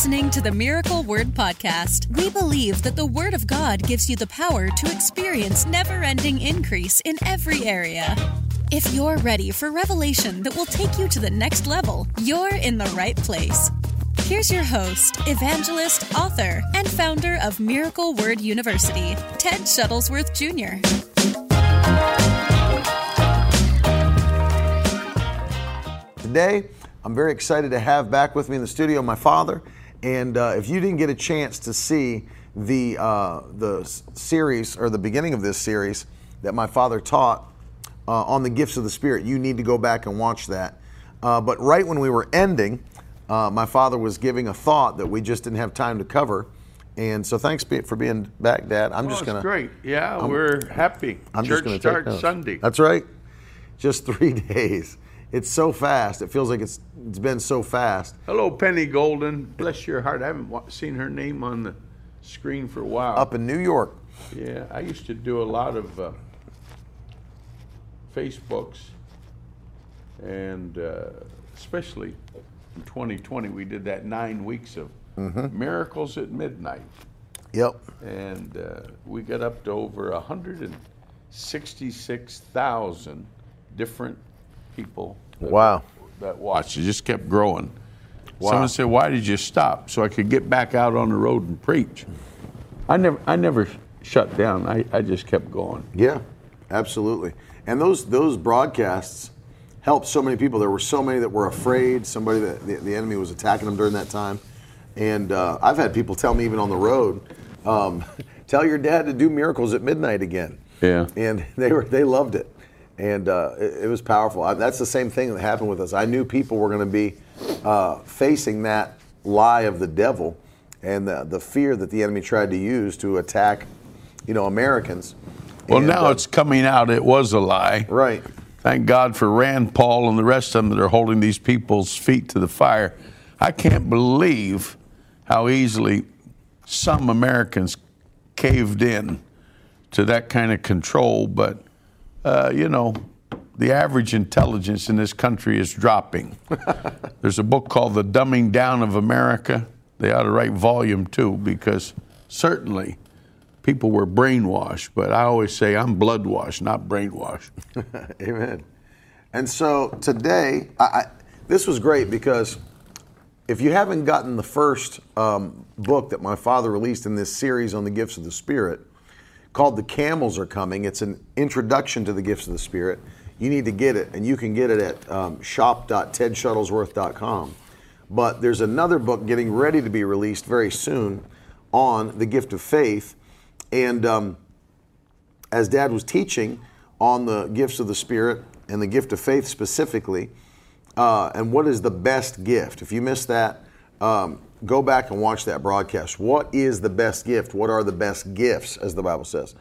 listening to the Miracle Word Podcast. We believe that the Word of God gives you the power to experience never ending increase in every area. If you're ready for revelation that will take you to the next level, you're in the right place. Here's your host, evangelist, author, and founder of Miracle Word University, Ted Shuttlesworth Jr. Today, I'm very excited to have back with me in the studio my father. And uh, if you didn't get a chance to see the uh, the series or the beginning of this series that my father taught uh, on the gifts of the Spirit, you need to go back and watch that. Uh, but right when we were ending, uh, my father was giving a thought that we just didn't have time to cover. And so thanks for being back, Dad. I'm Well, just gonna great. Yeah, we're happy. I'm Church just gonna starts. Sunday. That's right. Just three days. It's so fast. It feels like it's it's been so fast. Hello, Penny Golden. Bless your heart. I haven't seen her name on the screen for a while. Up in New York. Yeah, I used to do a lot of uh, Facebooks, and uh, especially in 2020, we did that nine weeks of Mm-hmm. miracles at midnight, Yep. and uh, we got up to over 166,000 different people. that- Wow. That watched. It just kept growing. Wow. Someone said, "Why did you stop?" So I could get back out on the road and preach. I never, I never shut down. I, I just kept going. Yeah, absolutely. And those those broadcasts helped so many people. There were so many that were afraid. Somebody that the, the enemy was attacking them during that time. And uh, I've had people tell me even on the road, um, tell your dad to do miracles at midnight again. Yeah. And they were they loved it, and uh, it, it was powerful. I, that's the same thing that happened with us. I knew people were going to be uh, facing that lie of the devil and the, the fear that the enemy tried to use to attack, you know, Americans. Well, And, now uh, it's coming out. It was a lie. right. Thank God for Rand Paul and the rest of them that are holding these people's feet to the fire. I can't believe how easily some Americans caved in to that kind of control. But, uh, you know, the average intelligence in this country is dropping. There's a book called The Dumbing Down of America. They ought to write volume two because certainly people were brainwashed. But I always say I'm blood washed, not brainwashed. Amen. And so today, I, I, this was great because if you haven't gotten the first um, book that my father released in this series on the gifts of the Spirit, called The Camels Are Coming, it's an introduction to the gifts of the Spirit. You need to get it, and you can get it at um, shop.tedshuttlesworth.com. But there's another book getting ready to be released very soon on the gift of faith. And um, as Dad was teaching on the gifts of the Spirit and the gift of faith specifically, uh, and what is the best gift. If you missed that, um, go back and watch that broadcast. What is the best gift? What are the best gifts, as the Bible says?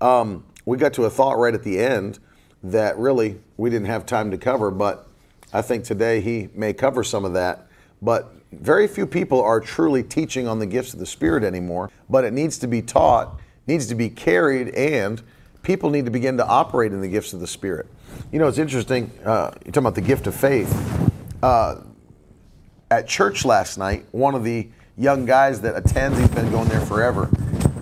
Um, we got to a thought right at the end that really we didn't have time to cover, but I think today he may cover some of that. But very few people are truly teaching on the gifts of the Spirit anymore, but it needs to be taught, needs to be carried, and people need to begin to operate in the gifts of the Spirit. You know, it's interesting, uh, you're talking about the gift of faith. Uh, at church last night, one of the young guys that attends, he's been going there forever,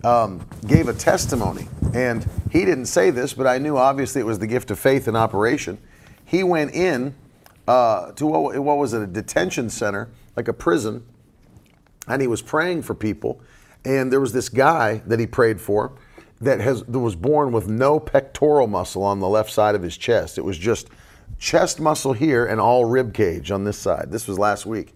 um, gave a testimony. And he didn't say this, but I knew obviously it was the gift of faith in operation. He went in uh, to what, what was it, a detention center, like a prison, and he was praying for people. And there was this guy that he prayed for that has that was born with no pectoral muscle on the left side of his chest. It was just chest muscle here and all rib cage on this side. This was last week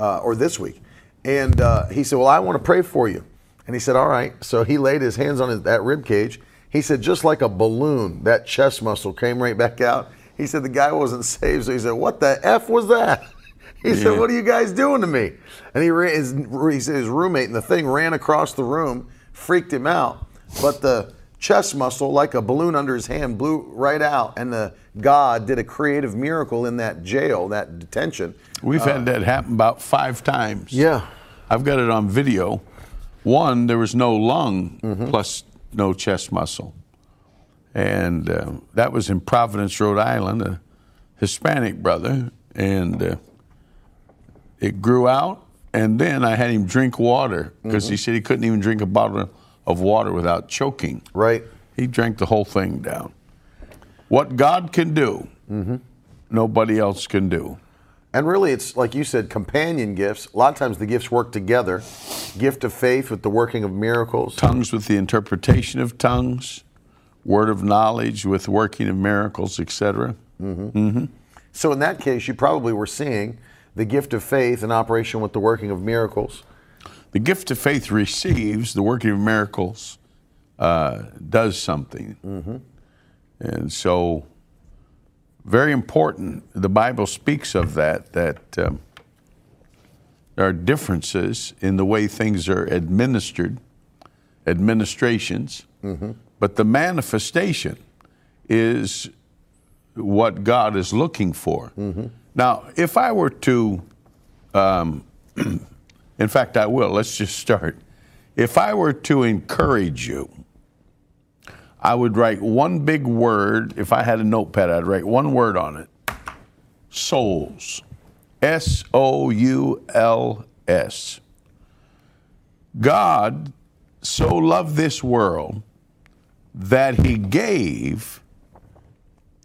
uh, or this week. And uh, he said, "Well, I want to pray for you." And he said, "All right." So he laid his hands on his, that rib cage. He said, just like a balloon, that chest muscle came right back out. He said the guy wasn't saved, so he said, "What the f was that?" He said, "What are you guys doing to me?" And he ran. His, he said his roommate and the thing ran across the room, freaked him out. But the chest muscle, like a balloon under his hand, blew right out, and the God did a creative miracle in that jail, that detention. We've had that happen about five times. Yeah. I've got it on video. One, there was no lung plus no chest muscle. And uh, that was in Providence, Rhode Island, a Hispanic brother. And uh, it grew out, And then I had him drink water because he said he couldn't even drink a bottle of water without choking. Right. He drank the whole thing down. What God can do, mm-hmm. nobody else can do. And really, it's like you said, companion gifts. A lot of times the gifts work together. Gift of faith with the working of miracles. Tongues with the interpretation of tongues, word of knowledge with working of miracles, etc. Mm-hmm. Mm-hmm. So in that case, you probably were seeing the gift of faith in operation with the working of miracles. The gift of faith receives, the working of miracles uh, does something. And so, very important, the Bible speaks of that, that um, there are differences in the way things are administered, administrations, but the manifestation is what God is looking for. Now, if I were to in fact, I will. Let's just start. If I were to encourage you, I would write one big word. If I had a notepad, I'd write one word on it souls. S O U L S. God so loved this world that he gave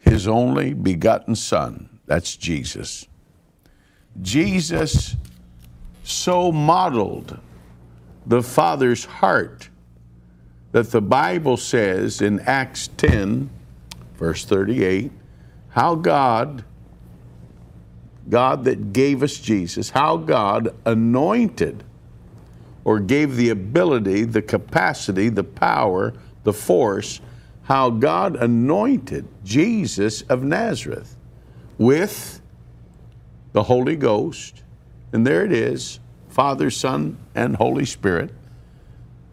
his only begotten Son. That's Jesus. Jesus so modeled the Father's heart that the Bible says in Acts 10, verse 38, how God, God that gave us Jesus, how God anointed or gave the ability, the capacity, the power, the force, how God anointed Jesus of Nazareth with the Holy Ghost. And there it is Father, Son, and Holy Spirit.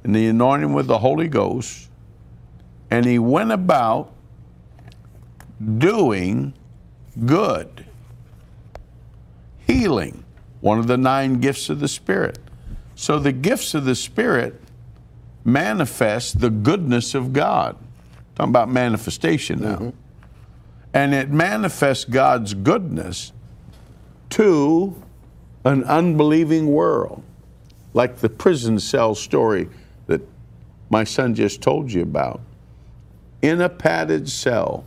And the anointing with the Holy Ghost. And he went about doing good, healing, one of the nine gifts of the Spirit. So the gifts of the Spirit manifest the goodness of God. Talking about manifestation now. Mm-hmm. And it manifests God's goodness to an unbelieving world, like the prison cell story that my son just told you about. In a padded cell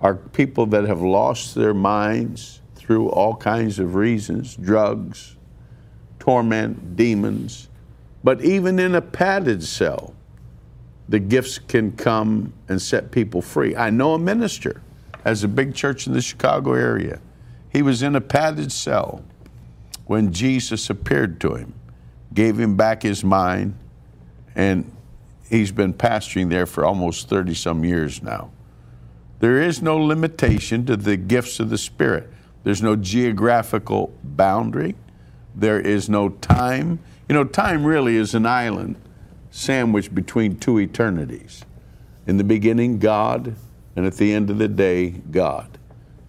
are people that have lost their minds through all kinds of reasons drugs, torment, demons. But even in a padded cell, the gifts can come and set people free. I know a minister has a big church in the Chicago area. He was in a padded cell when Jesus appeared to him, gave him back his mind, and he's been pastoring there for almost 30 some years now. There is no limitation to the gifts of the Spirit. There's no geographical boundary. There is no time. You know, time really is an island sandwiched between two eternities. In the beginning, God, and at the end of the day, God.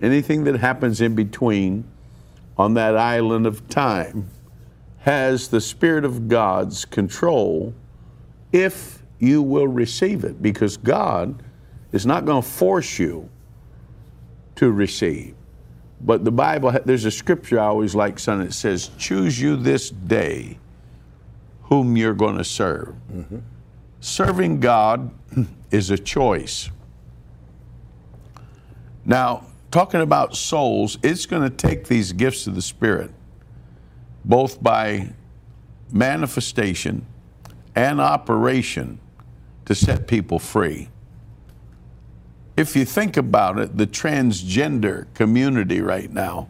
Anything that happens in between on that island of time has the Spirit of God's control if you will receive it, because God is not going to force you to receive. But the Bible, there's a scripture I always like, son, it says, Choose you this day whom you're going to serve. Mm-hmm. Serving God is a choice. Now, talking about souls, it's going to take these gifts of the Spirit, both by manifestation and operation, to set people free. If you think about it, the transgender community right now,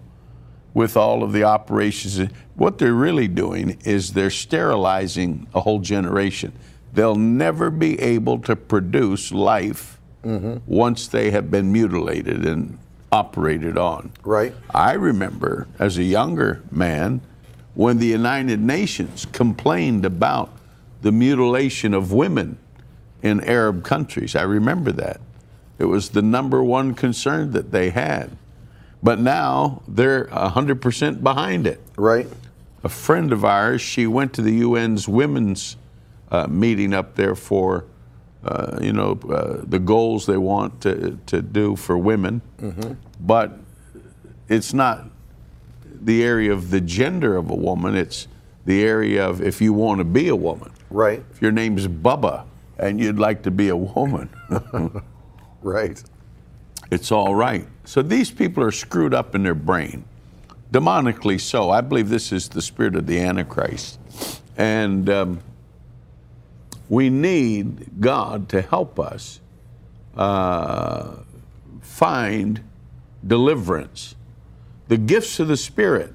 with all of the operations, what they're really doing is they're sterilizing a whole generation. They'll never be able to produce life mm-hmm. once they have been mutilated and operated on. Right. I remember as a younger man when the United Nations complained about the mutilation of women in Arab countries. I remember that. It was the number one concern that they had. But now they're 100% behind it. Right. A friend of ours, she went to the UN's women's uh, meeting up there for, uh, you know, uh, the goals they want to, to do for women. But it's not, the area of the gender of a woman, it's the area of if you want to be a woman. Right. If your name's Bubba and you'd like to be a woman, Right. it's all right. So these people are screwed up in their brain, demonically so. I believe this is the spirit of the Antichrist. And um, we need God to help us uh, find deliverance. The gifts of the Spirit,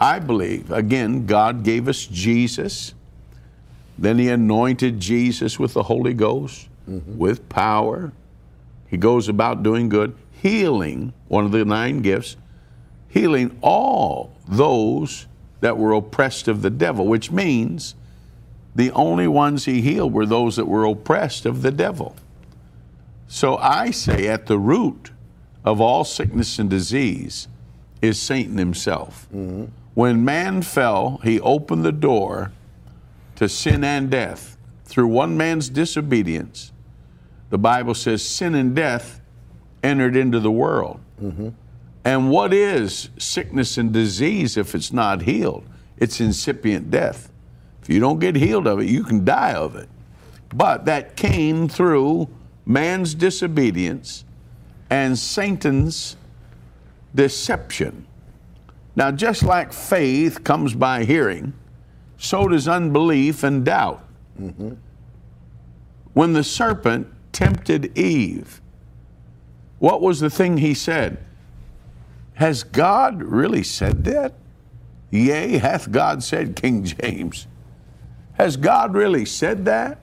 I believe, again, God gave us Jesus. Then He anointed Jesus with the Holy Ghost, with power. He goes about doing good, healing, one of the nine gifts, healing all those that were oppressed of the devil, which means the only ones he healed were those that were oppressed of the devil. So I say at the root of all sickness and disease is Satan himself. Mm-hmm. When man fell, he opened the door to sin and death through one man's disobedience. The Bible says sin and death entered into the world. Mm-hmm. And what is sickness and disease if it's not healed? It's incipient death. If you don't get healed of it, you can die of it. But that came through man's disobedience and Satan's deception. Now, just like faith comes by hearing, so does unbelief and doubt. Mm-hmm. When the serpent tempted Eve, what was the thing he said? Has God really said that? Yea, hath God said, King James. Has God really said that?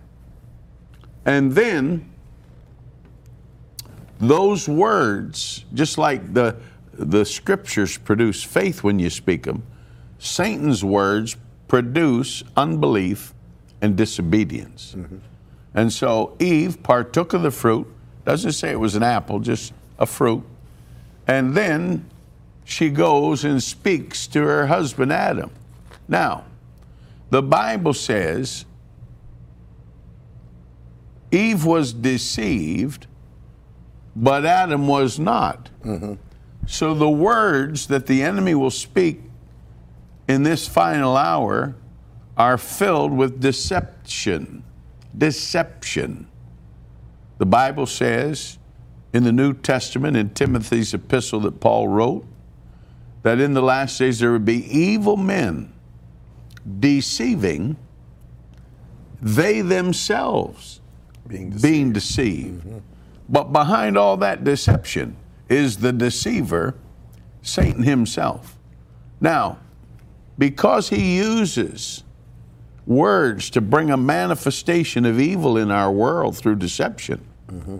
And then those words, just like the, the scriptures produce faith when you speak them, Satan's words produce unbelief and disobedience. Mm-hmm. And so Eve partook of the fruit, doesn't say it was an apple, just a fruit. And then she goes and speaks to her husband Adam. Now, the Bible says Eve was deceived, but Adam was not. Mm-hmm. So the words that the enemy will speak in this final hour are filled with deception. Deception. The Bible says in the New Testament, in Timothy's epistle that Paul wrote, that in the last days there would be evil men deceiving they themselves Being deceived. being deceived. Mm-hmm. But behind all that deception is the deceiver, Satan himself. Now, because he uses words to bring a manifestation of evil in our world through deception, mm-hmm.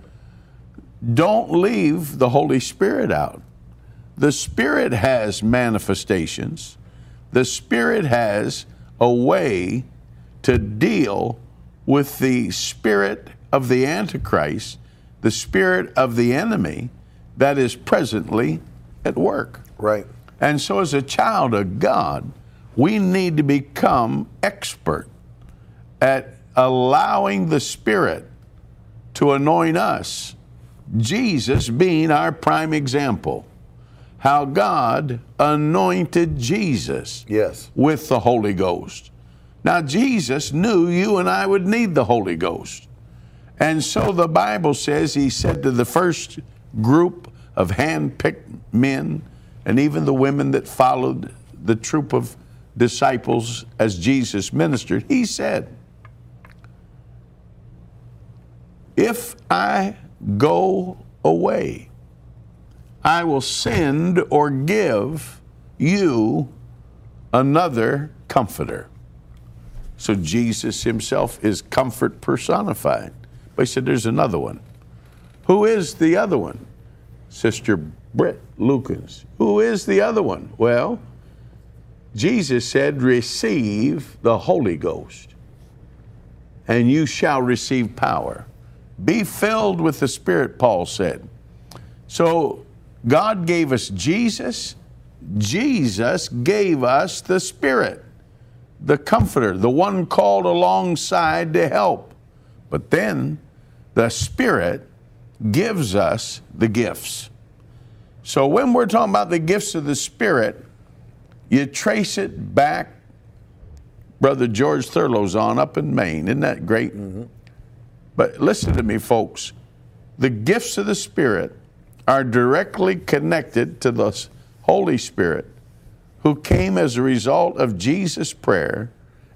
don't leave the Holy Spirit out. The Spirit has manifestations, the Spirit has a way to deal with the spirit of the Antichrist, the spirit of the enemy that is presently at work. Right. And so, as a child of God, we need to become expert at allowing the Spirit to anoint us, Jesus being our prime example. How God anointed Jesus Yes. with the Holy Ghost. Now, Jesus knew you and I would need the Holy Ghost. And so the Bible says he said to the first group of hand picked men and even the women that followed the troop of disciples as Jesus ministered, he said, If I go away, I will send or give you another comforter. So Jesus himself is comfort personified. But he said, There's another one. Who is the other one? Sister Britt Lukens. Who is the other one? Well, Jesus said, Receive the Holy Ghost, and you shall receive power. Be filled with the Spirit, Paul said. So God gave us Jesus, Jesus gave us the Spirit, the Comforter, the one called alongside to help. But then the Spirit gives us the gifts. So when we're talking about the gifts of the Spirit, You trace it back, Brother George Thurlow's on up in Maine. Isn't that great? Mm-hmm. But listen to me, folks. The gifts of the Spirit are directly connected to the Holy Spirit who came as a result of Jesus' prayer,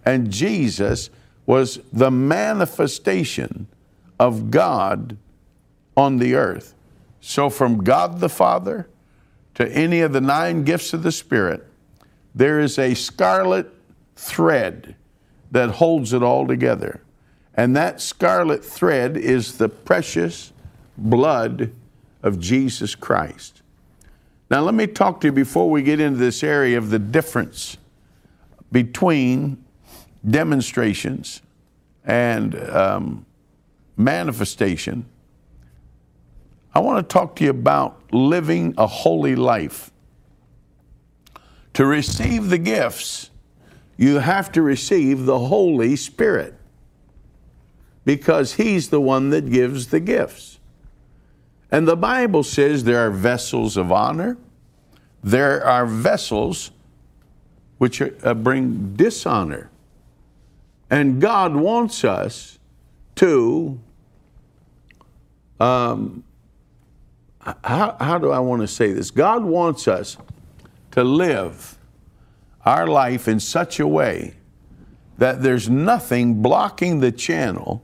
and Jesus was the manifestation of God on the earth. So, from God the Father to any of the nine gifts of the Spirit, there is a scarlet thread that holds it all together. And that scarlet thread is the precious blood of Jesus Christ. Now, let me talk to you before we get into this area of the difference between demonstrations and um, manifestation. I want to talk to you about living a holy life. To receive the gifts, you have to receive the Holy Spirit because He's the one that gives the gifts. And the Bible says there are vessels of honor, there are vessels which are, uh, bring dishonor. And God wants us to, um, how, how do I want to say this? God wants us to live our life in such a way that there's nothing blocking the channel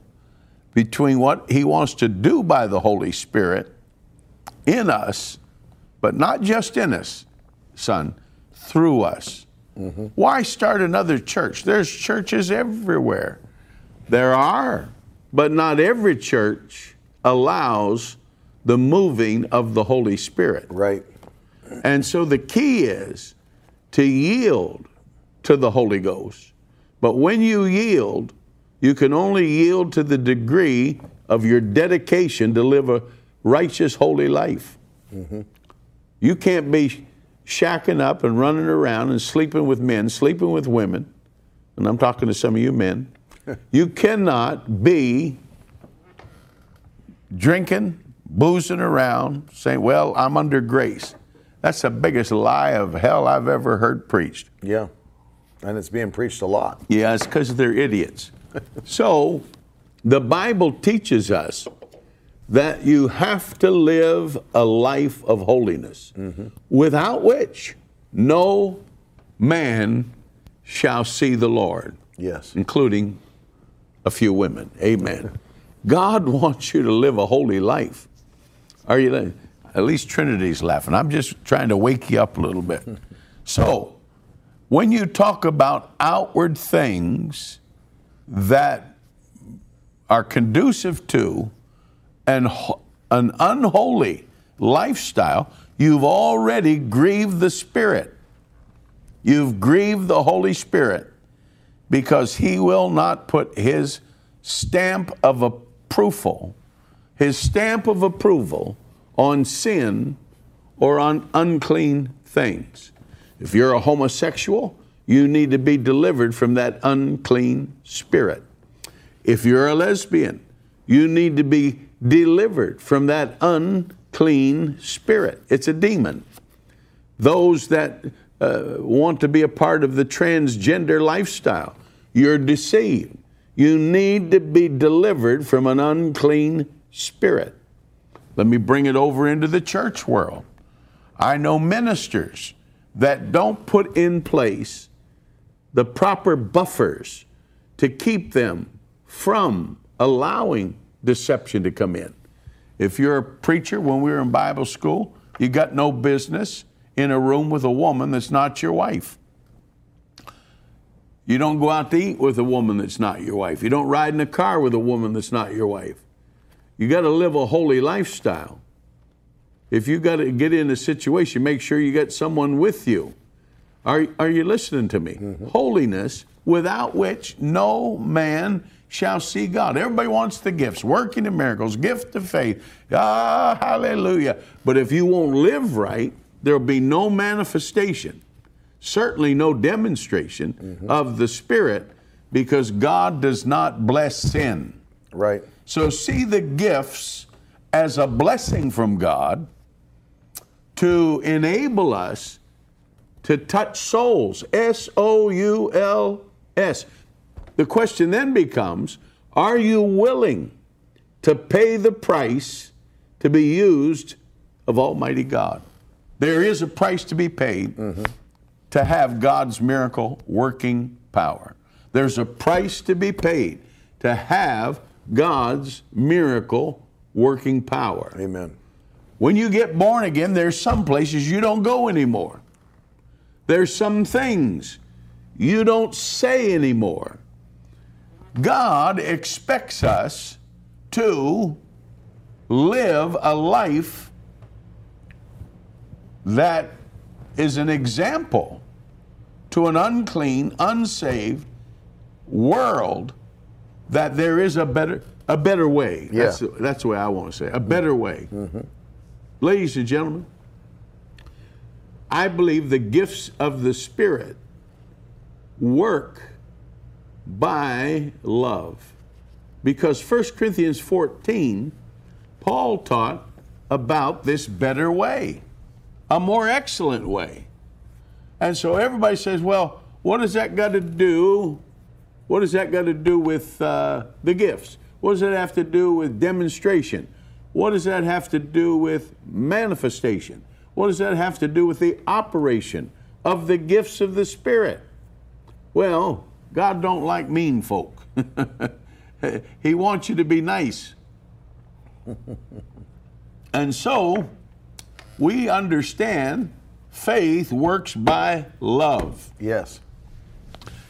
between what He wants to do by the Holy Spirit in us, but not just in us, son, through us. Mm-hmm. Why start another church? There's churches everywhere. There are, but not every church allows the moving of the Holy Spirit. Right. And so the key is to yield to the Holy Ghost. But when you yield, you can only yield to the degree of your dedication to live a righteous, holy life. Mm-hmm. You can't be shacking up and running around and sleeping with men, sleeping with women, and I'm talking to some of you men. you cannot be drinking, boozing around, saying, Well, I'm under grace. That's the biggest lie of hell I've ever heard preached. Yeah. And it's being preached a lot. Yeah, it's because they're idiots. so the Bible teaches us that you have to live a life of holiness, mm-hmm. without which no man shall see the Lord. Yes. Including a few women. Amen. God wants you to live a holy life. Are you at least Trinity's laughing. I'm just trying to wake you up a little bit. So, when you talk about outward things that are conducive to an, an unholy lifestyle, you've already grieved the Spirit. You've grieved the Holy Spirit because He will not put His stamp of approval, His stamp of approval on sin or on unclean things. If you're a homosexual, you need to be delivered from that unclean spirit. If you're a lesbian, you need to be delivered from that unclean spirit. It's a demon. Those that uh, want to be a part of the transgender lifestyle, you're deceived. You need to be delivered from an unclean spirit. Let me bring it over into the church world. I know ministers that don't put in place the proper buffers to keep them from allowing deception to come in. If you're a preacher, when we were in Bible school, you got no business in a room with a woman that's not your wife. You don't go out to eat with a woman that's not your wife. You don't ride in a car with a woman that's not your wife. You got to live a holy lifestyle. If you got to get in a situation, make sure you get someone with you. Are, are you listening to me? Mm-hmm. Holiness, without which no man shall see God. Everybody wants the gifts, working the miracles, gift of faith. Ah, hallelujah. But if you won't live right, there'll be no manifestation, certainly no demonstration mm-hmm. of the Spirit because God does not bless sin. Right. So see the gifts as a blessing from God to enable us to touch souls. S O U L S. The question then becomes are you willing to pay the price to be used of Almighty God? There is a price to be paid to have God's miracle working power. There's a price to be paid to have God's miracle working power. Amen. When you get born again, there's some places you don't go anymore. There's some things you don't say anymore. God expects us to live a life that is an example to an unclean, unsaved world that there is a better a better way. Yeah. That's, that's the way I want to say it, a better way. Mm-hmm. Ladies and gentlemen, I believe the gifts of the Spirit work by love. Because 1 Corinthians 14, Paul taught about this better way, a more excellent way. And so everybody says, well, what does that got to do? What does that got to do with uh, the gifts? What does that have to do with demonstration? What does that have to do with manifestation? What does that have to do with the operation of the gifts of the Spirit? Well, God don't like mean folk. he wants you to be nice. and so we understand faith works by love. Yes.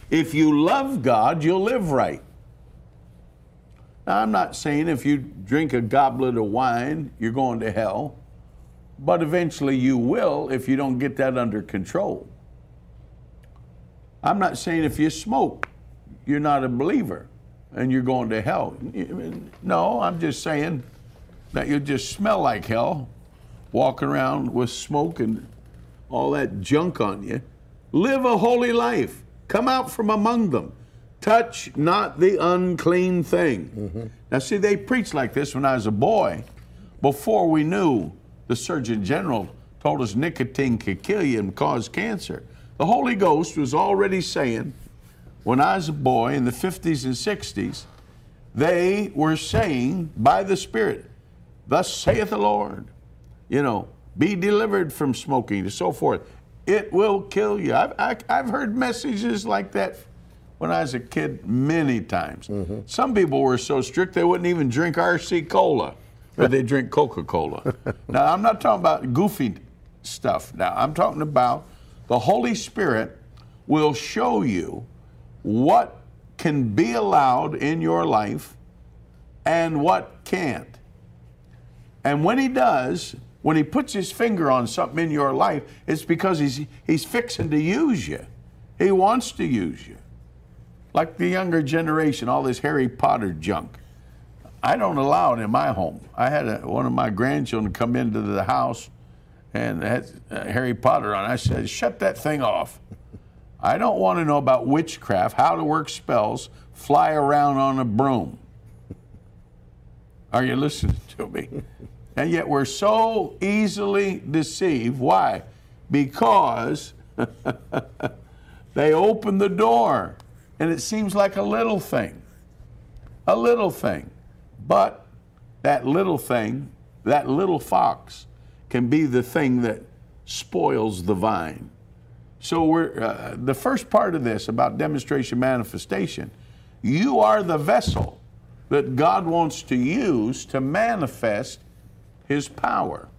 If you love God, you'll live right. Now, I'm not saying if you drink a goblet of wine, you're going to hell, but eventually you will if you don't get that under control. I'm not saying if you smoke, you're not a believer and you're going to hell. No, I'm just saying that you'll just smell like hell walking around with smoke and all that junk on you. Live a holy life. Come out from among them. Touch not the unclean thing. Mm-hmm. Now, see, they preached like this when I was a boy. Before we knew the Surgeon General told us nicotine could kill you and cause cancer. The Holy Ghost was already saying, when I was a boy in the 50s and 60s, they were saying by the Spirit, Thus saith the Lord, you know, be delivered from smoking and so forth. It will kill you. I've, I, I've heard messages like that when I was a kid many times. Mm-hmm. Some people were so strict they wouldn't even drink RC Cola, but they drink Coca Cola. now, I'm not talking about goofy stuff now. I'm talking about the Holy Spirit will show you what can be allowed in your life and what can't. And when he does, when he puts his finger on something in your life, it's because he's, he's fixing to use you. He wants to use you. Like the younger generation, all this Harry Potter junk. I don't allow it in my home. I had a, one of my grandchildren come into the house and uh, Harry Potter on. I said, shut that thing off. I don't want to know about witchcraft, how to work spells, fly around on a broom. Are you listening to me? And yet we're so easily deceived. Why? Because they open the door and it seems like a little thing. A little thing. But that little thing, that little fox, can be the thing that spoils the vine. So we're uh, the first part of this about demonstration manifestation. You are the vessel that God wants to use to manifest His power.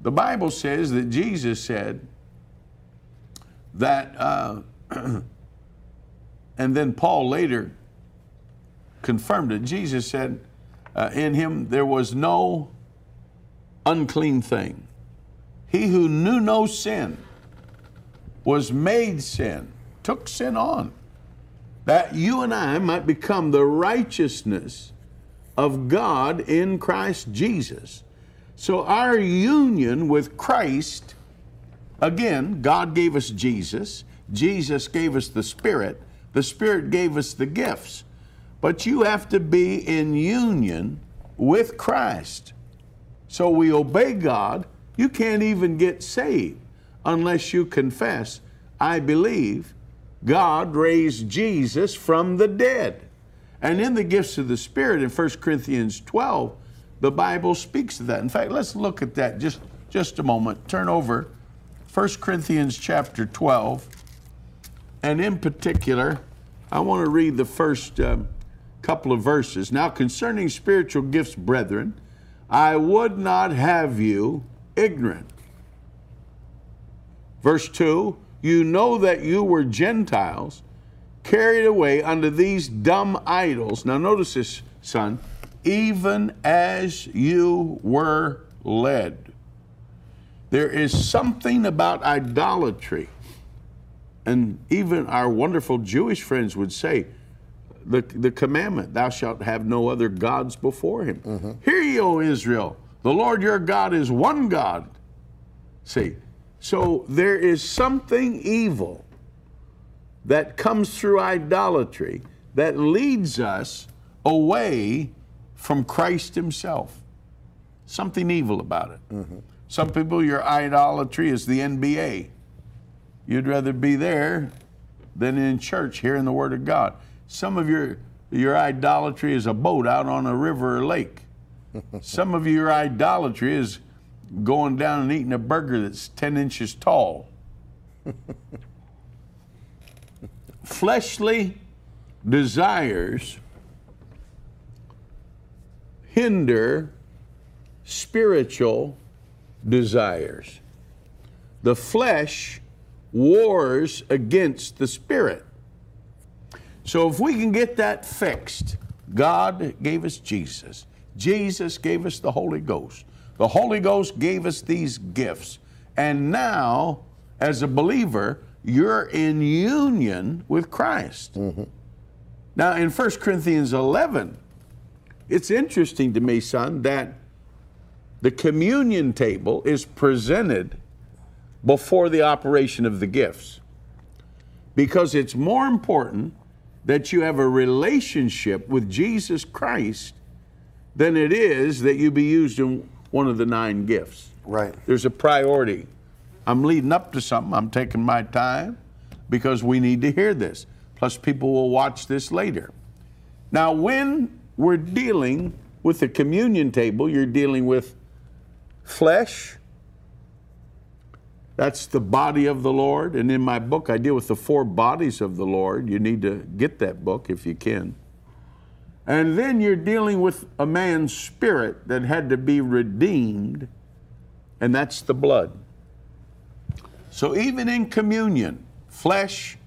The Bible says that Jesus said that, uh, and then Paul later confirmed it. Jesus said, uh, In Him there was no unclean thing. He who knew no sin was made sin, took sin on, that you and I might become the righteousness of God in Christ Jesus. So our union with Christ, again, God gave us Jesus, Jesus gave us the Spirit, the Spirit gave us the gifts. But you have to be in union with Christ. So we obey God. You can't even get saved unless you confess, I believe God raised Jesus from the dead. And in the gifts of the Spirit in 1 Corinthians 12, the Bible speaks to that. In fact, let's look at that just, just a moment. Turn over 1 Corinthians chapter 12. And in particular, I want to read the first um, couple of verses. Now, concerning spiritual gifts, brethren, I would not have you ignorant. Verse 2 You know that you were Gentiles, carried away under these dumb idols. Now, notice this, son, even as you were led. There is something about idolatry. And even our wonderful Jewish friends would say, the, the commandment, thou shalt have no other gods before him. Mm-hmm. Hear ye, O Israel, the Lord your God is one God. See, so there is something evil that comes through idolatry that leads us away from Christ Himself. Something evil about it. Mm-hmm. Some people, your idolatry is the NBA. You'd rather be there than in church hearing the Word of God. Some of your your idolatry is a boat out on a river or lake. Some of your idolatry is going down and eating a burger that's 10 inches tall. Fleshly desires hinder spiritual desires. The flesh wars against the spirit. So if we can get that fixed, God gave us Jesus. Jesus gave us the Holy Ghost. The Holy Ghost gave us these gifts. And now, as a believer, you're in union with Christ. Mm-hmm. Now, in 1 Corinthians 11, it's interesting to me, son, that the communion table is presented before the operation of the gifts because it's more important that you have a relationship with Jesus Christ than it is that you be used in one of the nine gifts. Right. There's a priority. I'm leading up to something. I'm taking my time because we need to hear this. Plus, people will watch this later. Now, when we're dealing with the communion table, you're dealing with flesh, that's the body of the Lord. And in my book, I deal with the four bodies of the Lord. You need to get that book if you can. And then you're dealing with a man's spirit that had to be redeemed, and that's the blood. So even in communion, flesh,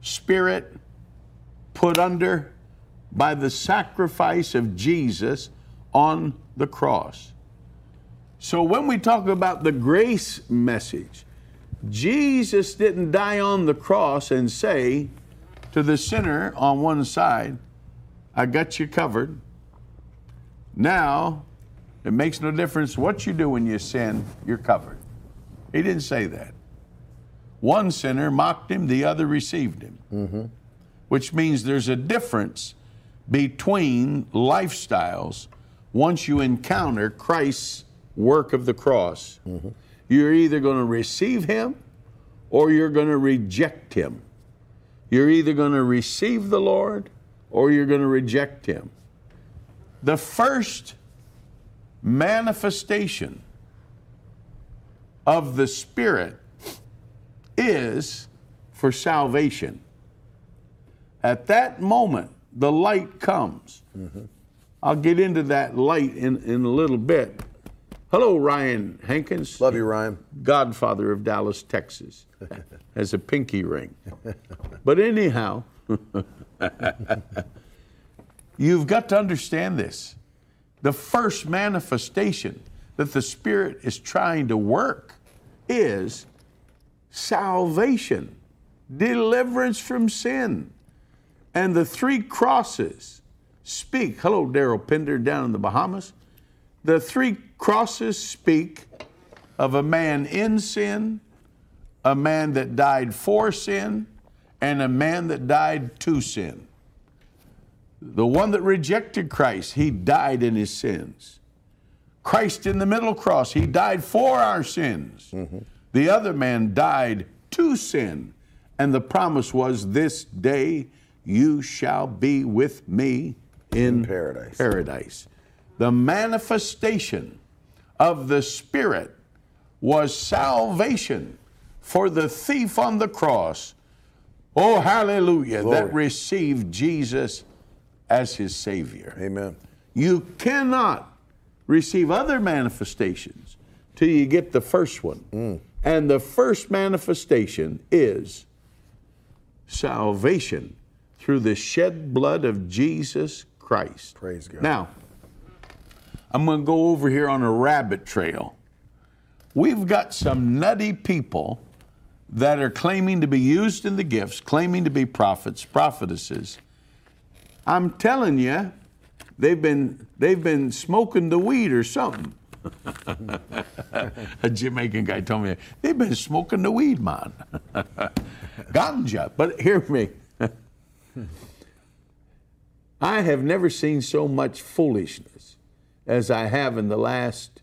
spirit, put under by the sacrifice of Jesus on the cross. So when we talk about the grace message, Jesus didn't die on the cross and say to the sinner on one side, I got you covered. Now, it makes no difference what you do when you sin, you're covered. He didn't say that. One sinner mocked him, the other received him, mm-hmm. which means there's a difference between lifestyles once you encounter Christ's work of the cross. Mm-hmm. You're either going to receive Him or you're going to reject Him. You're either going to receive the Lord or you're going to reject Him. The first manifestation of the Spirit is for salvation. At that moment, the light comes. Mm-hmm. I'll get into that light in, in a little bit. Hello, Ryan Hankins. Love you, Ryan. Godfather of Dallas, Texas. Has a pinky ring. But anyhow, you've got to understand this. The first manifestation that the Spirit is trying to work is salvation, deliverance from sin. And the three crosses speak. Hello, Daryl Pender down in the Bahamas. The three crosses speak of a man in sin, a man that died for sin, and a man that died to sin. The one that rejected Christ, he died in his sins. Christ in the middle cross, he died for our sins. Mm-hmm. The other man died to sin. And the promise was, This day you shall be with me in, In paradise. paradise. The manifestation of the Spirit was salvation for the thief on the cross. Oh, hallelujah, that received Jesus as his Savior. Amen. You cannot receive other manifestations till you get the first one. Mm. And the first manifestation is salvation through the shed blood of Jesus Christ. Praise God. Now, I'm going to go over here on a rabbit trail. We've got some nutty people that are claiming to be used in the gifts, claiming to be prophets, prophetesses. I'm telling you, they've been they've been smoking the weed or something. A Jamaican guy told me they've been smoking the weed, man. Ganja. But hear me. I have never seen so much foolishness as I have in the last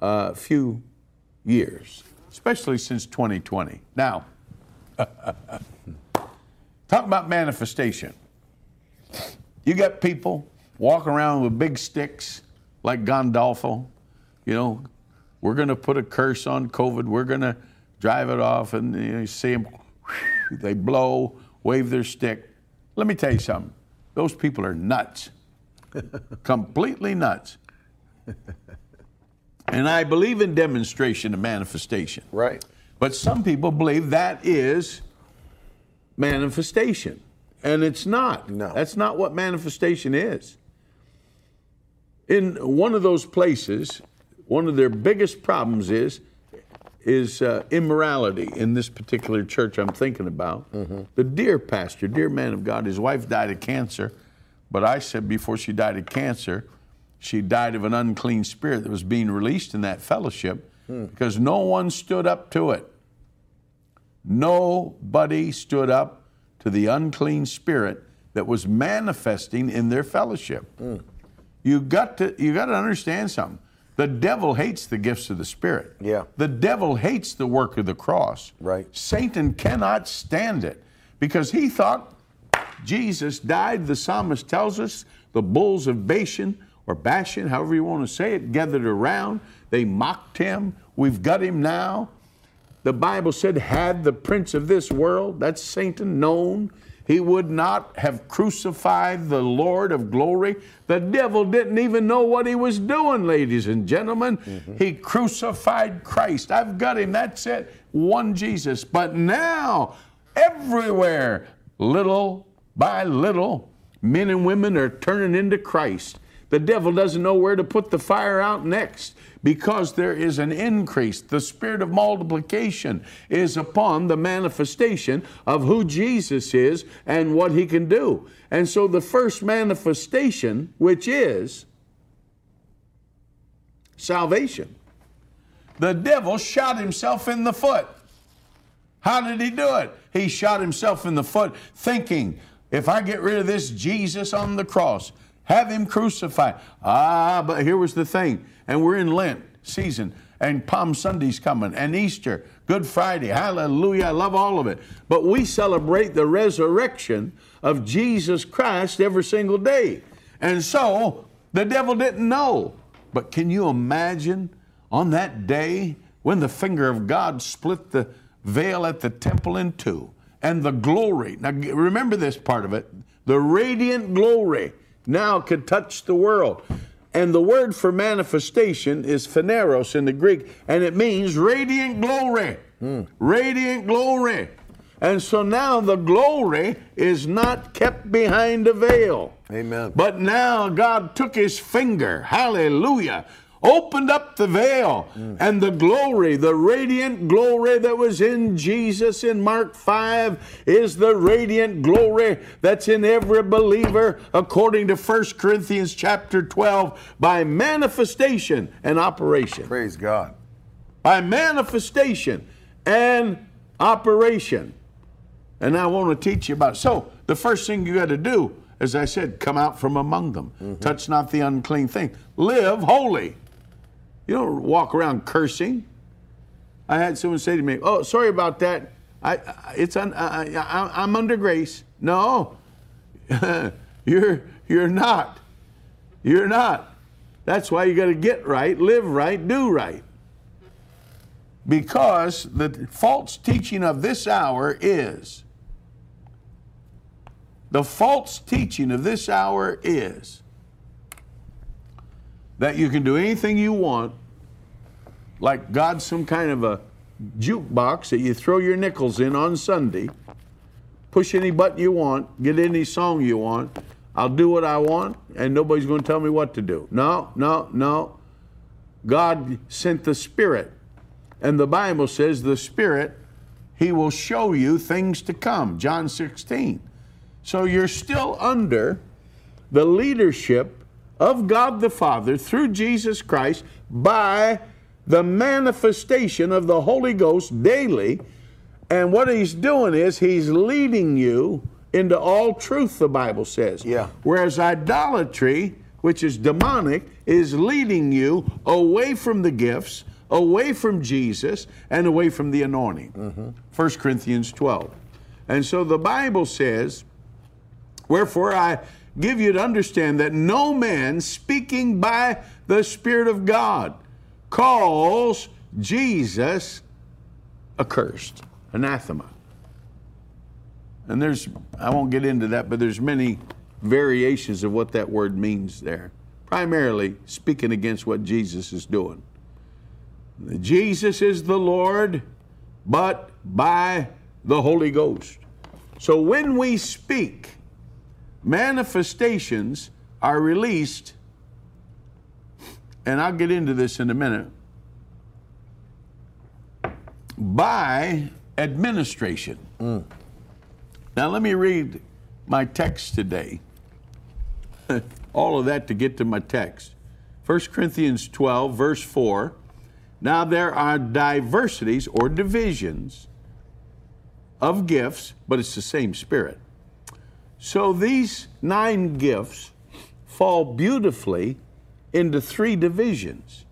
uh, few years, especially since 2020. Now, talk about manifestation. You got people walking around with big sticks like Gandolfo. You know, we're going to put a curse on COVID. We're going to drive it off, and you, know, you see them, they blow, wave their stick. Let me tell you something. Those people are nuts, completely nuts. And I believe in demonstration and manifestation. Right. But some people believe that is manifestation. And it's not. No. That's not what manifestation is. In one of those places, one of their biggest problems is is uh, immorality in this particular church I'm thinking about. The dear pastor, dear man of God, his wife died of cancer, but I said before she died of cancer, she died of an unclean spirit that was being released in that fellowship because no one stood up to it. Nobody stood up to the unclean spirit that was manifesting in their fellowship. You got to you got to understand something. The devil hates the gifts of the spirit. Yeah. The devil hates the work of the cross. Right. Satan cannot stand it because he thought Jesus died. The psalmist tells us the bulls of Bashan or Bashan, however you want to say it, gathered around. They mocked him. We've got him now. The Bible said, had the prince of this world, that's Satan, known, he would not have crucified the Lord of glory. The devil didn't even know what he was doing, ladies and gentlemen. Mm-hmm. He crucified Christ. I've got him. That's it. One Jesus. But now, everywhere, little by little, men and women are turning into Christ. The devil doesn't know where to put the fire out next because there is an increase. The spirit of multiplication is upon the manifestation of who Jesus is and what he can do. And so the first manifestation, which is salvation, the devil shot himself in the foot. How did he do it? He shot himself in the foot thinking, if I get rid of this Jesus on the cross, have him crucified. Ah, but here was the thing, and we're in Lent season, and Palm Sunday's coming, and Easter, Good Friday, hallelujah, I love all of it. But we celebrate the resurrection of Jesus Christ every single day. And so the devil didn't know. But can you imagine on that day when the finger of God split the veil at the temple in two and the glory? Now remember this part of it the radiant glory now could touch the world. And the word for manifestation is phaneros in the Greek, and it means radiant glory. Hmm. Radiant glory. And so now the glory is not kept behind a veil. Amen. But now God took his finger, hallelujah, opened up the veil, and the glory, the radiant glory that was in Jesus in Mark 5 is the radiant glory that's in every believer according to 1 Corinthians chapter 12 by manifestation and operation. Praise God. By manifestation and operation. And I want to teach you about it. So, the first thing you got to do, as I said, come out from among them. Mm-hmm. Touch not the unclean thing. Live holy. You don't walk around cursing. I had someone say to me, "Oh, sorry about that. I, it's un, I, I, I'm under grace." No, you're you're not. You're not. That's why you got to get right, live right, do right. Because the false teaching of this hour is the false teaching of this hour is that you can do anything you want, like God's some kind of a jukebox that you throw your nickels in on Sunday, push any button you want, get any song you want. I'll do what I want, and nobody's going to tell me what to do. No, no, no. God sent the Spirit, and the Bible says the Spirit, He will show you things to come. John 16. So you're still under the leadership of God the Father through Jesus Christ by the manifestation of the Holy Ghost daily. And what he's doing is he's leading you into all truth, the Bible says. Yeah. Whereas idolatry, which is demonic, is leading you away from the gifts, away from Jesus, and away from the anointing. Mm-hmm. 1 Corinthians 12. And so the Bible says, Wherefore I give you to understand that no man speaking by the Spirit of God calls Jesus accursed, anathema. And there's, I won't get into that, but there's many variations of what that word means there. Primarily speaking against what Jesus is doing. Jesus is the Lord, but by the Holy Ghost. So when we speak, manifestations are released, and I'll get into this in a minute, by administration. Mm. Now, let me read my text today. All of that to get to my text. 1 Corinthians 12, verse 4. Now, there are diversities or divisions of gifts, but it's the same Spirit. So, these nine gifts fall beautifully into three divisions.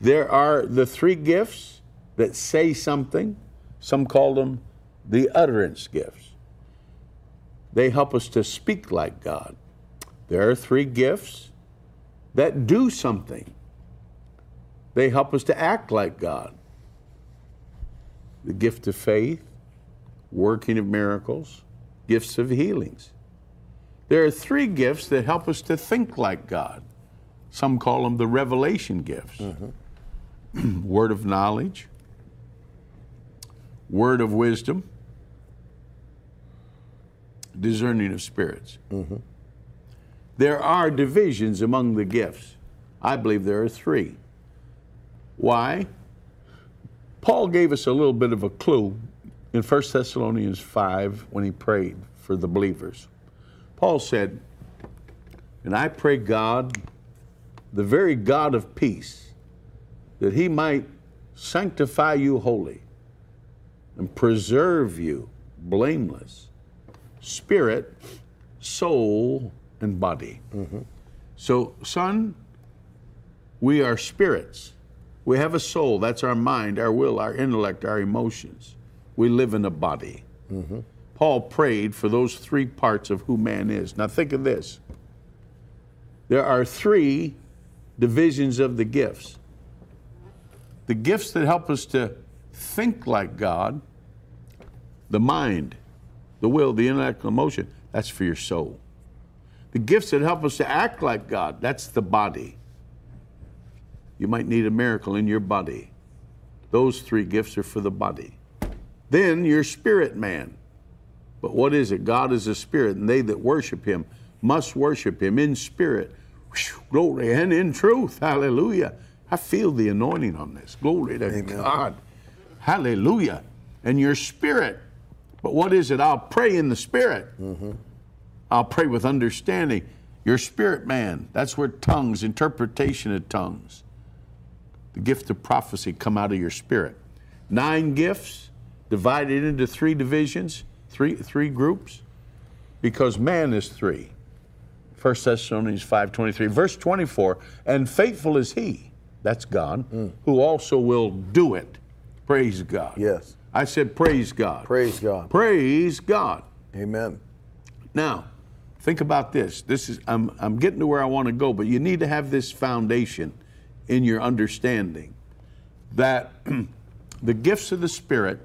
There are the three gifts that say something, some call them the utterance gifts. They help us to speak like God. There are three gifts that do something. They help us to act like God. The gift of faith, working of miracles, gifts of healings. There are three gifts that help us to think like God. Some call them the revelation gifts word of knowledge, word of wisdom, discerning of spirits. There are divisions among the gifts. I believe there are three. Why? Paul gave us a little bit of a clue in 1 Thessalonians 5 when he prayed for the believers. Paul said, And I pray God, the very God of peace, that he might sanctify you wholly and preserve you blameless, spirit, soul, and body. Mm-hmm. So, son, we are spirits. We have a soul. That's our mind, our will, our intellect, our emotions. We live in a body. Paul prayed for those three parts of who man is. Now, think of this there are three divisions of the gifts the gifts that help us to think like God, the mind, the will, the intellectual emotion, that's for your soul. The gifts that help us to act like God, that's the body. You might need a miracle in your body. Those three gifts are for the body. Then your spirit man. But what is it? God is a spirit, and they that worship him must worship him in spirit, glory, and in truth. Hallelujah. I feel the anointing on this. Glory to God. Hallelujah. And your spirit. But what is it? I'll pray in the spirit. Mm-hmm. I'll pray with understanding. Your spirit man, that's where tongues, interpretation of tongues, the gift of prophecy come out of your spirit. Nine gifts divided into three divisions, three, three groups, because man is three. 1 Thessalonians 5.23. Verse 24, and faithful is he, that's God, mm. who also will do it. Praise God. Yes. I said, Praise God. Praise God. Praise God. Amen. Now, think about this. This is I'm I'm getting to where I want to go, but you need to have this foundation in your understanding that the gifts of the Spirit,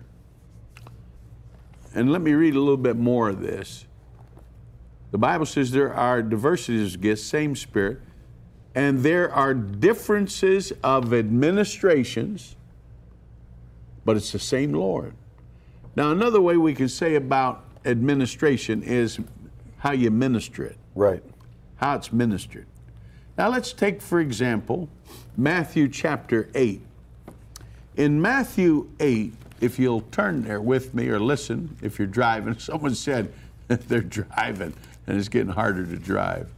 and let me read a little bit more of this. The Bible says there are diversities of gifts, same Spirit, and there are differences of administrations, but it's the same Lord. Now, another way we can say about administration is how you minister it, Right. how it's ministered. Now, let's take, for example, Matthew chapter 8. In Matthew 8, if you'll turn there with me or listen if you're driving, someone said they're driving and it's getting harder to drive.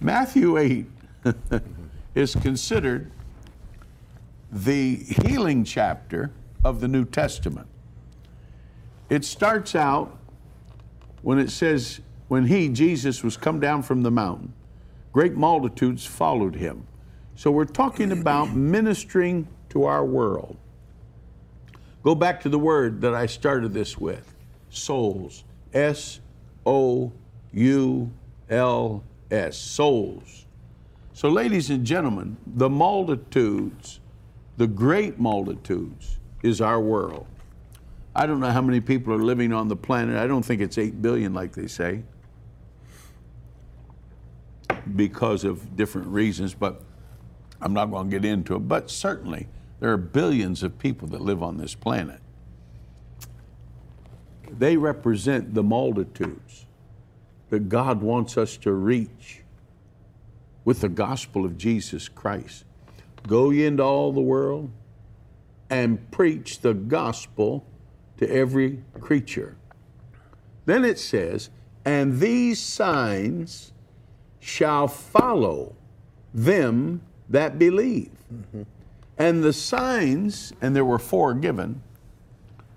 Matthew 8 is considered the healing chapter of the New Testament. It starts out when it says, when he, Jesus, was come down from the mountain, great multitudes followed him. So we're talking about ministering to our world. Go back to the word that I started this with souls. S O U L S. Souls. So, ladies and gentlemen, the multitudes, the great multitudes, is our world. I don't know how many people are living on the planet. I don't think it's 8 billion like they say because of different reasons, but I'm not going to get into it. But certainly, there are billions of people that live on this planet. They represent the multitudes that God wants us to reach with the gospel of Jesus Christ. Go ye into all the world and preach the gospel to every creature. Then it says, and these signs shall follow them that believe. Mm-hmm. And the signs, and there were four given,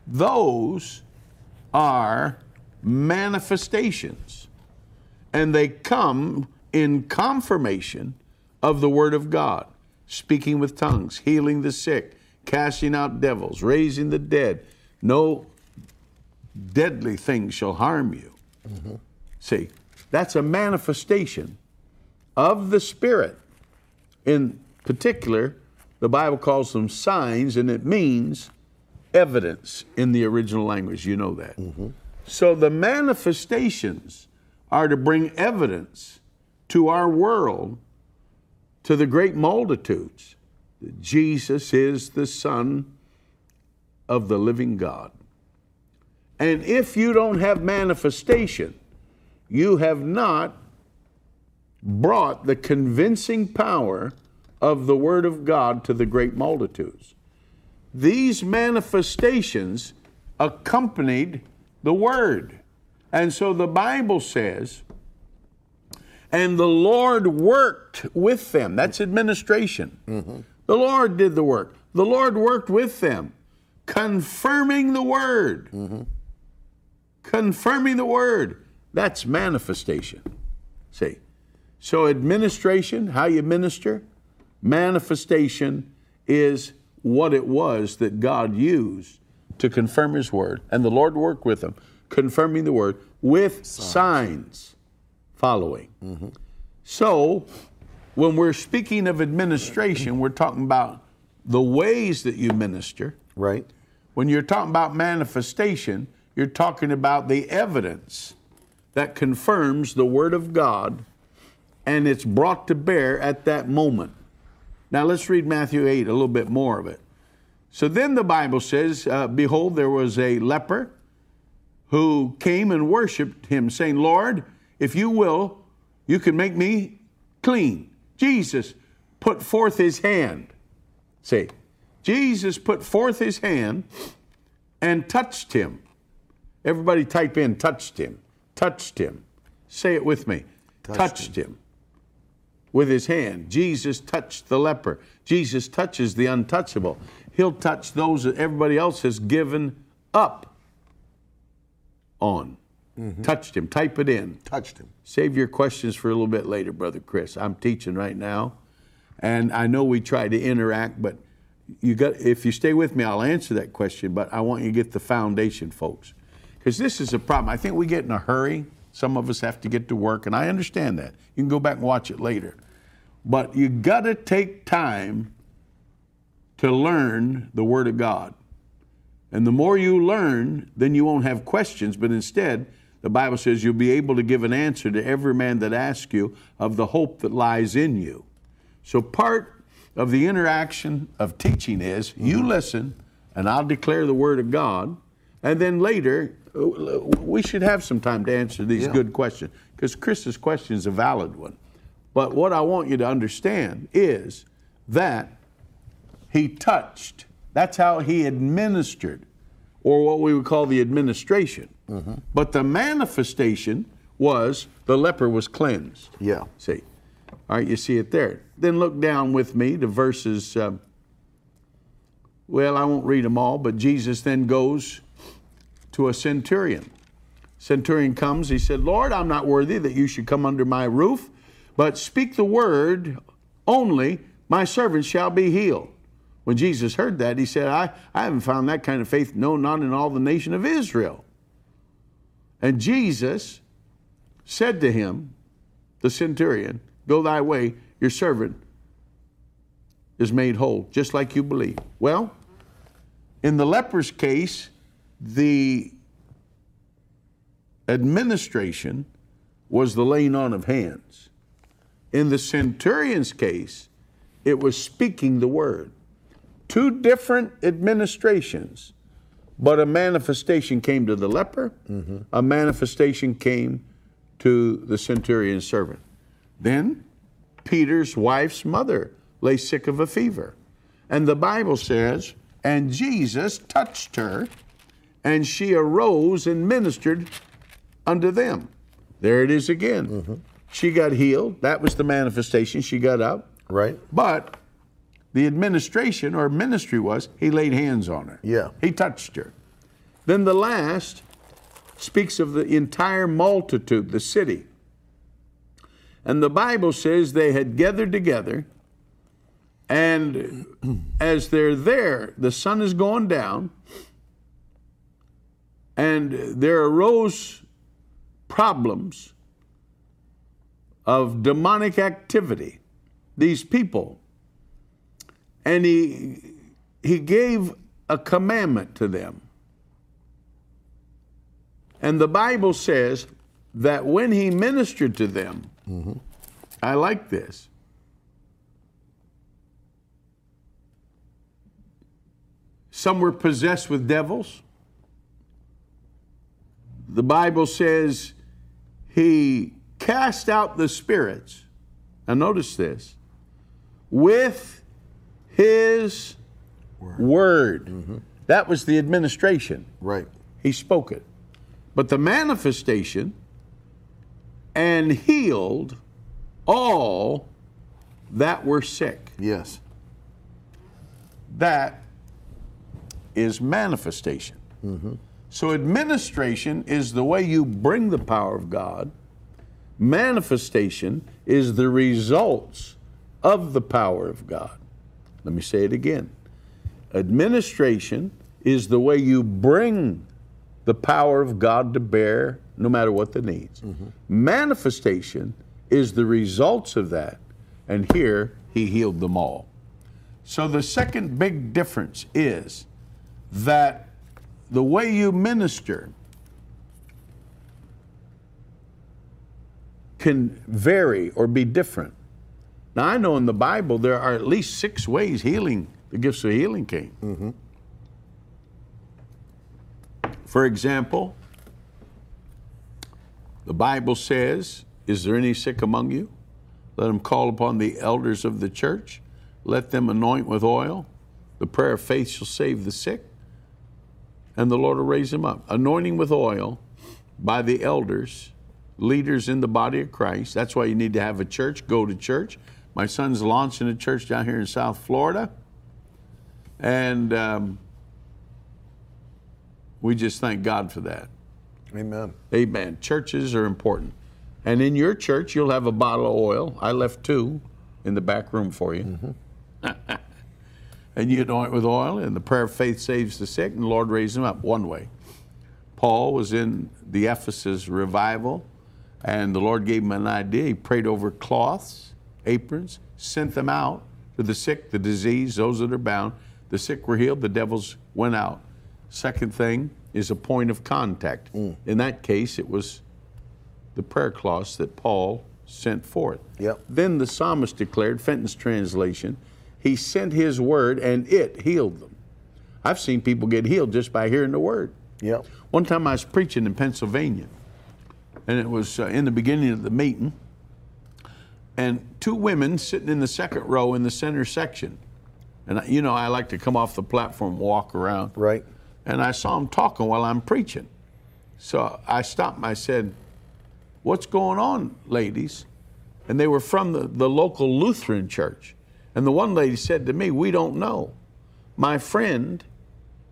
those are manifestations. And they come in confirmation of the Word of God speaking with tongues, healing the sick, casting out devils, raising the dead. No deadly thing shall harm you. See, that's a manifestation of the Spirit. In particular, the Bible calls them signs, and it means evidence in the original language. You know that. Mm-hmm. So the manifestations are to bring evidence to our world, to the great multitudes, that Jesus is the Son of the living God. And if you don't have manifestation, you have not brought the convincing power of the Word of God to the great multitudes. These manifestations accompanied the Word. And so the Bible says, and the Lord worked with them. That's administration. The Lord did the work. The Lord worked with them, confirming the Word. Confirming the Word. That's manifestation. See? So, administration, how you minister, manifestation is what it was that God used to confirm His Word. And the Lord worked with them, confirming the Word with signs, following. So, when we're speaking of administration, we're talking about the ways that you minister. Right. When you're talking about manifestation, you're talking about the evidence that confirms the Word of God and it's brought to bear at that moment. Now let's read Matthew 8, a little bit more of it. So then the Bible says, uh, Behold, there was a leper who came and worshiped him, saying, Lord, if you will, you can make me clean. Jesus put forth his hand. Say, Jesus put forth his hand and touched him. Everybody type in touched him. Touched him. Say it with me. Touched, him. With his hand. Jesus touched the leper. Jesus touches the untouchable. He'll touch those that everybody else has given up on. Mm-hmm. Touched him. Type it in. Touched him. Save your questions for a little bit later, Brother Chris. I'm teaching right now, and I know we try to interact, but you got if you stay with me, I'll answer that question, but I want you to get the foundation, folks. Because this is a problem. I think we get in a hurry. Some of us have to get to work, and I understand that. You can go back and watch it later. But you got to take time to learn the Word of God. And the more you learn, then you won't have questions, but instead, the Bible says you'll be able to give an answer to every man that asks you of the hope that lies in you. So, part of the interaction of teaching is you mm-hmm. listen, and I'll declare the Word of God, and then later, we should have some time to answer these Yeah. good questions because Chris's question is a valid one. But what I want you to understand is that he touched. That's how he administered, or what we would call the administration. But the manifestation was the leper was cleansed. Yeah. See, all right, you see it there. Then look down with me to verses. Um, well, I won't read them all, but Jesus then goes to a centurion. Centurion comes, he said, Lord, I'm not worthy that you should come under my roof, but speak the word only, my servant shall be healed. When Jesus heard that, he said, I, I haven't found that kind of faith, no, not in all the nation of Israel. And Jesus said to him, the centurion, Go thy way, your servant is made whole, just like you believe. Well, in the leper's case, the administration was the laying on of hands. In the centurion's case, it was speaking the word. Two different administrations, but a manifestation came to the leper, mm-hmm. a manifestation came to the centurion's servant. Then Peter's wife's mother lay sick of a fever. And the Bible says, and Jesus touched her, and she arose and ministered unto them. There it is again. Mm-hmm. She got healed. That was the manifestation. She got up. Right. But the administration or ministry was he laid hands on her. Yeah. He touched her. Then the last speaks of the entire multitude, the city. And the Bible says they had gathered together, and as they're there, the sun is going down, and there arose problems of demonic activity. These people and he he gave a commandment to them. And the Bible says that when he ministered to them, mm-hmm. I like this. Some were possessed with devils. The Bible says he cast out the spirits. Now, notice this with his word. Mm-hmm. That was the administration. Right. He spoke it. But the manifestation and healed all that were sick. Yes. That is manifestation. Mm-hmm. So, administration is the way you bring the power of God, manifestation is the results of the power of God. Let me say it again. Administration is the way you bring the power of God to bear, no matter what the needs. Mm-hmm. Manifestation is the results of that. And here, he healed them all. So the second big difference is that the way you minister can vary or be different. Now, I know in the Bible there are at least six ways healing, the gifts of healing came. Mm-hmm. For example, the Bible says, Is there any sick among you? Let them call upon the elders of the church. Let them anoint with oil. The prayer of faith shall save the sick, and the Lord will raise them up. Anointing with oil by the elders, leaders in the body of Christ. That's why you need to have a church, go to church. My son's launching a church down here in South Florida. And um, we just thank God for that. Amen. Amen. Churches are important. And in your church, you'll have a bottle of oil. I left two in the back room for you. and you anoint with oil, and the prayer of faith saves the sick, and the Lord raises them up. One way. Paul was in the Ephesus revival, and the Lord gave him an idea. He prayed over cloths, aprons, sent them out to the sick, the diseased, those that are bound. The sick were healed, the devils went out. Second thing is a point of contact. Mm. In that case, it was the prayer cloths that Paul sent forth. Yep. Then the psalmist declared, Fenton's translation, he sent his word and it healed them. I've seen people get healed just by hearing the word. Yep. One time I was preaching in Pennsylvania, and it was uh, in the beginning of the meeting, and two women sitting in the second row in the center section. And I- you know, I like to come off the platform, walk around. Right. And I saw them talking while I'm preaching. So I stopped and I said, What's going on, ladies? And they were from the, the local Lutheran church. And the one lady said to me, We don't know. My friend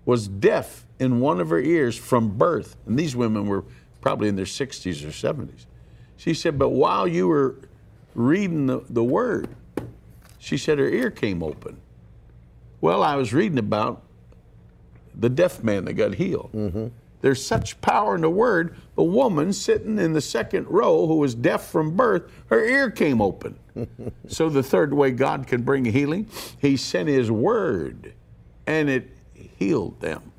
was deaf in one of her ears from birth. And these women were probably in their 60s or 70s. She said, But while you were reading the, the word, she said her ear came open. Well, I was reading about the deaf man that got healed. Mm-hmm. There's such power in the word. The woman sitting in the second row who was deaf from birth, her ear came open. so, the third way God can bring healing, He sent His word and it healed them.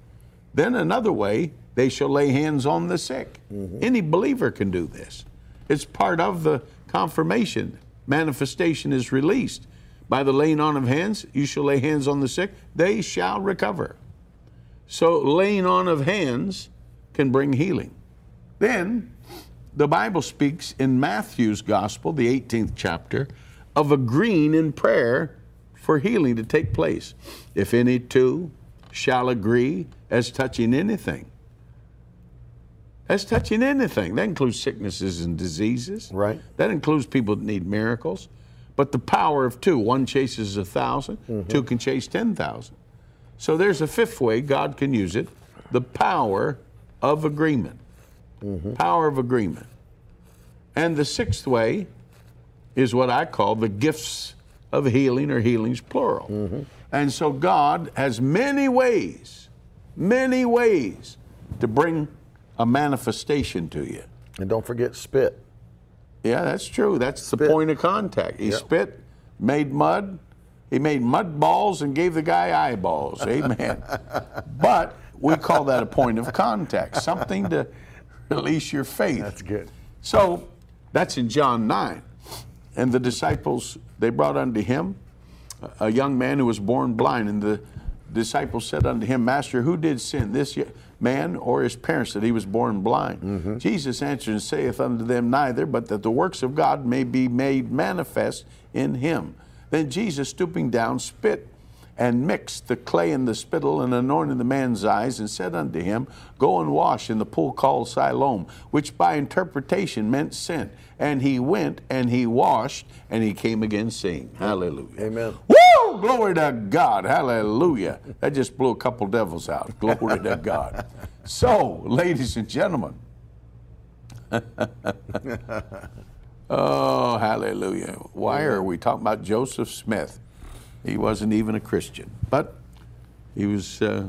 Then, another way, they shall lay hands on the sick. Mm-hmm. Any believer can do this. It's part of the confirmation. Manifestation is released. By the laying on of hands, you shall lay hands on the sick, they shall recover. So, laying on of hands can bring healing. Then, the Bible speaks in Matthew's Gospel, the 18th chapter, of agreeing in prayer for healing to take place. If any two shall agree as touching anything, as touching anything, that includes sicknesses and diseases. Right. That includes people that need miracles. But the power of two, one chases a 1000 mm-hmm. two can chase 10,000. So there's a fifth way God can use it the power of agreement. Mm-hmm. Power of agreement. And the sixth way is what I call the gifts of healing or healings plural. Mm-hmm. And so God has many ways, many ways to bring a manifestation to you. And don't forget spit. Yeah, that's true. That's the point of contact. He Yep. spit, made mud. He made mud balls and gave the guy eyeballs. Amen. but we call that a point of contact, something to release your faith. That's good. So that's in John 9. And the disciples, they brought unto him a- young man who was born blind. And the disciples said unto him, Master, who did sin, this man or his parents, that he was born blind? Mm-hmm. Jesus answered and saith unto them, Neither, but that the works of God may be made manifest in him. Then Jesus, stooping down, spit and mixed the clay and the spittle and anointed the man's eyes and said unto him, Go and wash in the pool called Siloam, which by interpretation meant sin. And he went and he washed and he came again seeing. Hallelujah. Amen. Woo! Glory to God. Hallelujah. That just blew a couple devils out. Glory to God. So, ladies and gentlemen, oh, hallelujah. Why are we talking about Joseph Smith? He wasn't even a Christian, but he was uh,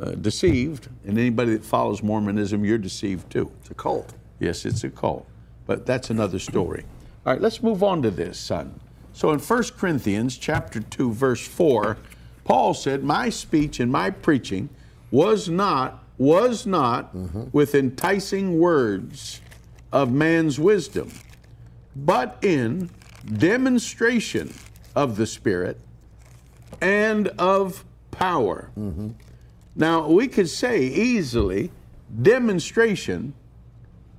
uh, deceived. And anybody that follows Mormonism, you're deceived too. It's a cult. Yes, it's a cult, but that's another story. All right, let's move on to this, son. So in 1 Corinthians chapter 2 verse 4, Paul said, "My speech and my preaching was not was not with enticing words of man's wisdom, but in demonstration of the Spirit and of power." Now, we could say easily demonstration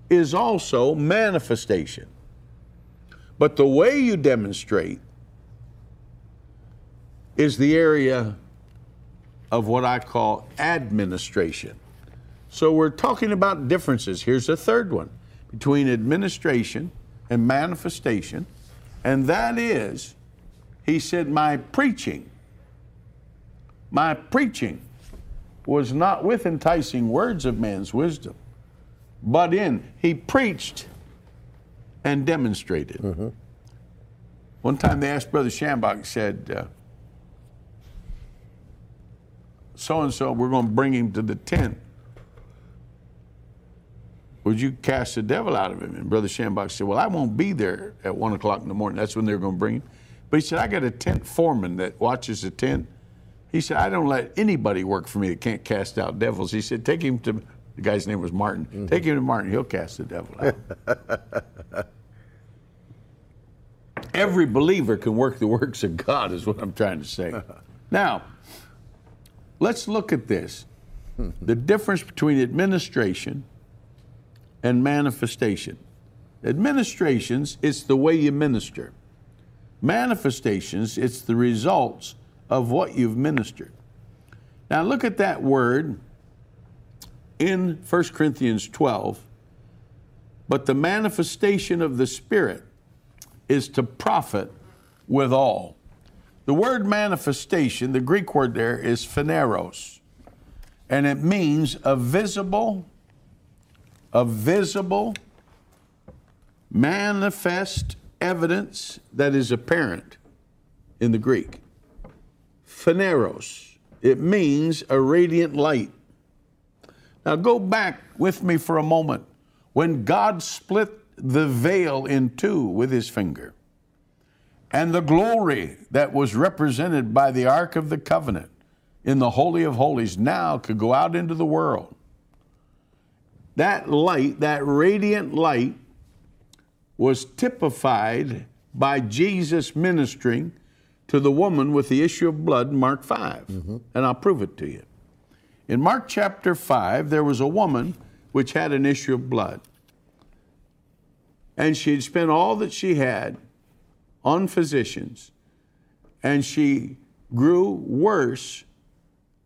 is also manifestation. But the way you demonstrate is the area of what I call administration. So we're talking about differences. Here's a third one between administration and manifestation, and that is, he said, My preaching, my preaching was not with enticing words of man's wisdom, but in, he preached and demonstrated. Mm-hmm. One time they asked Brother Schambach, said, so and so, we're going to bring him to the tent. Would you cast the devil out of him? And Brother Schambach said, Well, I won't be there at one o'clock in the morning. That's when they're going to bring him. But he said, I got a tent foreman that watches the tent. He said, I don't let anybody work for me that can't cast out devils. He said, Take him to, the guy's name was Martin. Mm-hmm. Take him to Martin, he'll cast the devil out. Every believer can work the works of God, is what I'm trying to say. now, let's look at this the difference between administration and manifestation. Administrations, it's the way you minister. Manifestations, it's the results of what you've ministered. Now look at that word in 1 Corinthians 12. But the manifestation of the Spirit is to profit withal. The word manifestation, the Greek word there is phaneros, and it means a visible of visible, manifest evidence that is apparent in the Greek. Phaneros. It means a radiant light. Now go back with me for a moment. When God split the veil in two with his finger, and the glory that was represented by the Ark of the Covenant in the Holy of Holies now could go out into the world that light, that radiant light, was typified by Jesus ministering to the woman with the issue of blood in Mark 5. Mm-hmm. And I'll prove it to you. In Mark chapter 5, there was a woman which had an issue of blood. And she'd spent all that she had on physicians, and she grew worse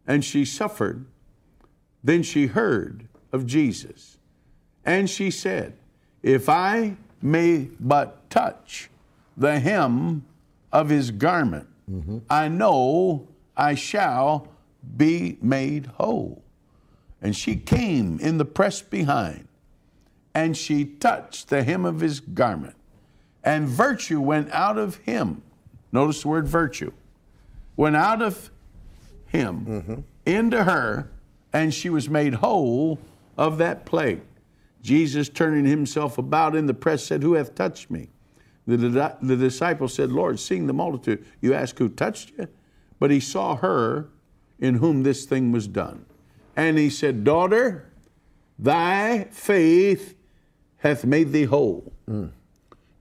and she suffered. Then she heard of Jesus. And she said, If I may but touch the hem of his garment, mm-hmm. I know I shall be made whole. And she came in the press behind, and she touched the hem of his garment, and virtue went out of him. Notice the word virtue. Went out of him mm-hmm. into her, and she was made whole of that plague. Jesus, turning himself about in the press, said, Who hath touched me? The, the disciple said, Lord, seeing the multitude, you ask who touched you? But he saw her in whom this thing was done. And he said, Daughter, thy faith hath made thee whole. Mm.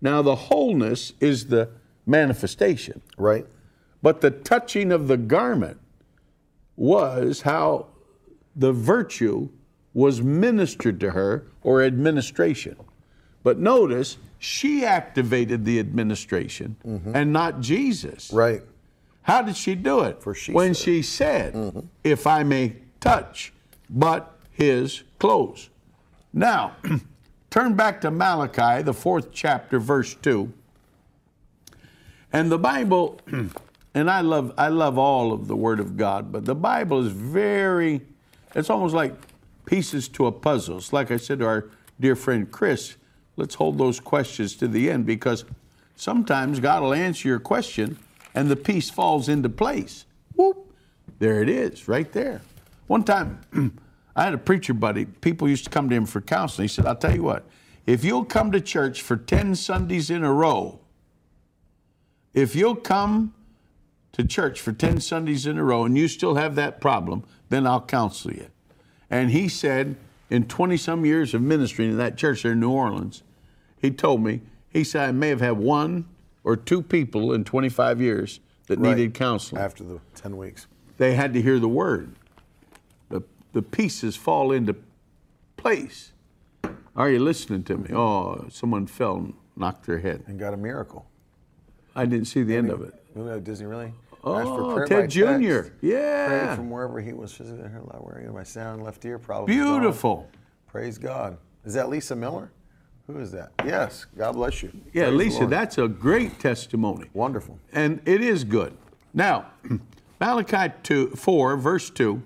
Now, the wholeness is the manifestation. Right. But the touching of the garment was how the virtue was ministered to her or administration. But notice, she activated the administration mm-hmm. and not Jesus. Right. How did she do it? For she when said. she said, mm-hmm. If I may touch but his clothes. Now, turn back to Malachi, the fourth chapter, verse 2. And the Bible, and I love, I love all of the Word of God, but the Bible is very, it's almost like pieces to a puzzle. It's like I said to our dear friend Chris, let's hold those questions to the end because sometimes God will answer your question and the piece falls into place. Whoop, there it is, right there. One time, I had a preacher buddy, people used to come to him for counseling. He said, I'll tell you what, if you'll come to church for 10 Sundays in a row, if you'll come to church for 10 Sundays in a row and you still have that problem, then I'll counsel you. And he said, in 20 some years of ministry in that church there in New Orleans, he told me, he said, I may have had one or two people in 25 years that right. needed counseling. After the 10 weeks. They had to hear the word. The, the pieces fall into place. Are you listening to me? Oh, someone fell and knocked their head. And got a miracle. I didn't see the end of it. You know, Disney really? Oh, Ted Jr. Yeah. Prayed from wherever he was physically where my sound left ear probably. Beautiful. Praise God. Is that Lisa Miller? Who is that? Yes. God bless you. Yeah, Praise Lisa, that's a great testimony. Wonderful. And it is good. Now, Malachi 2, 4, verse 2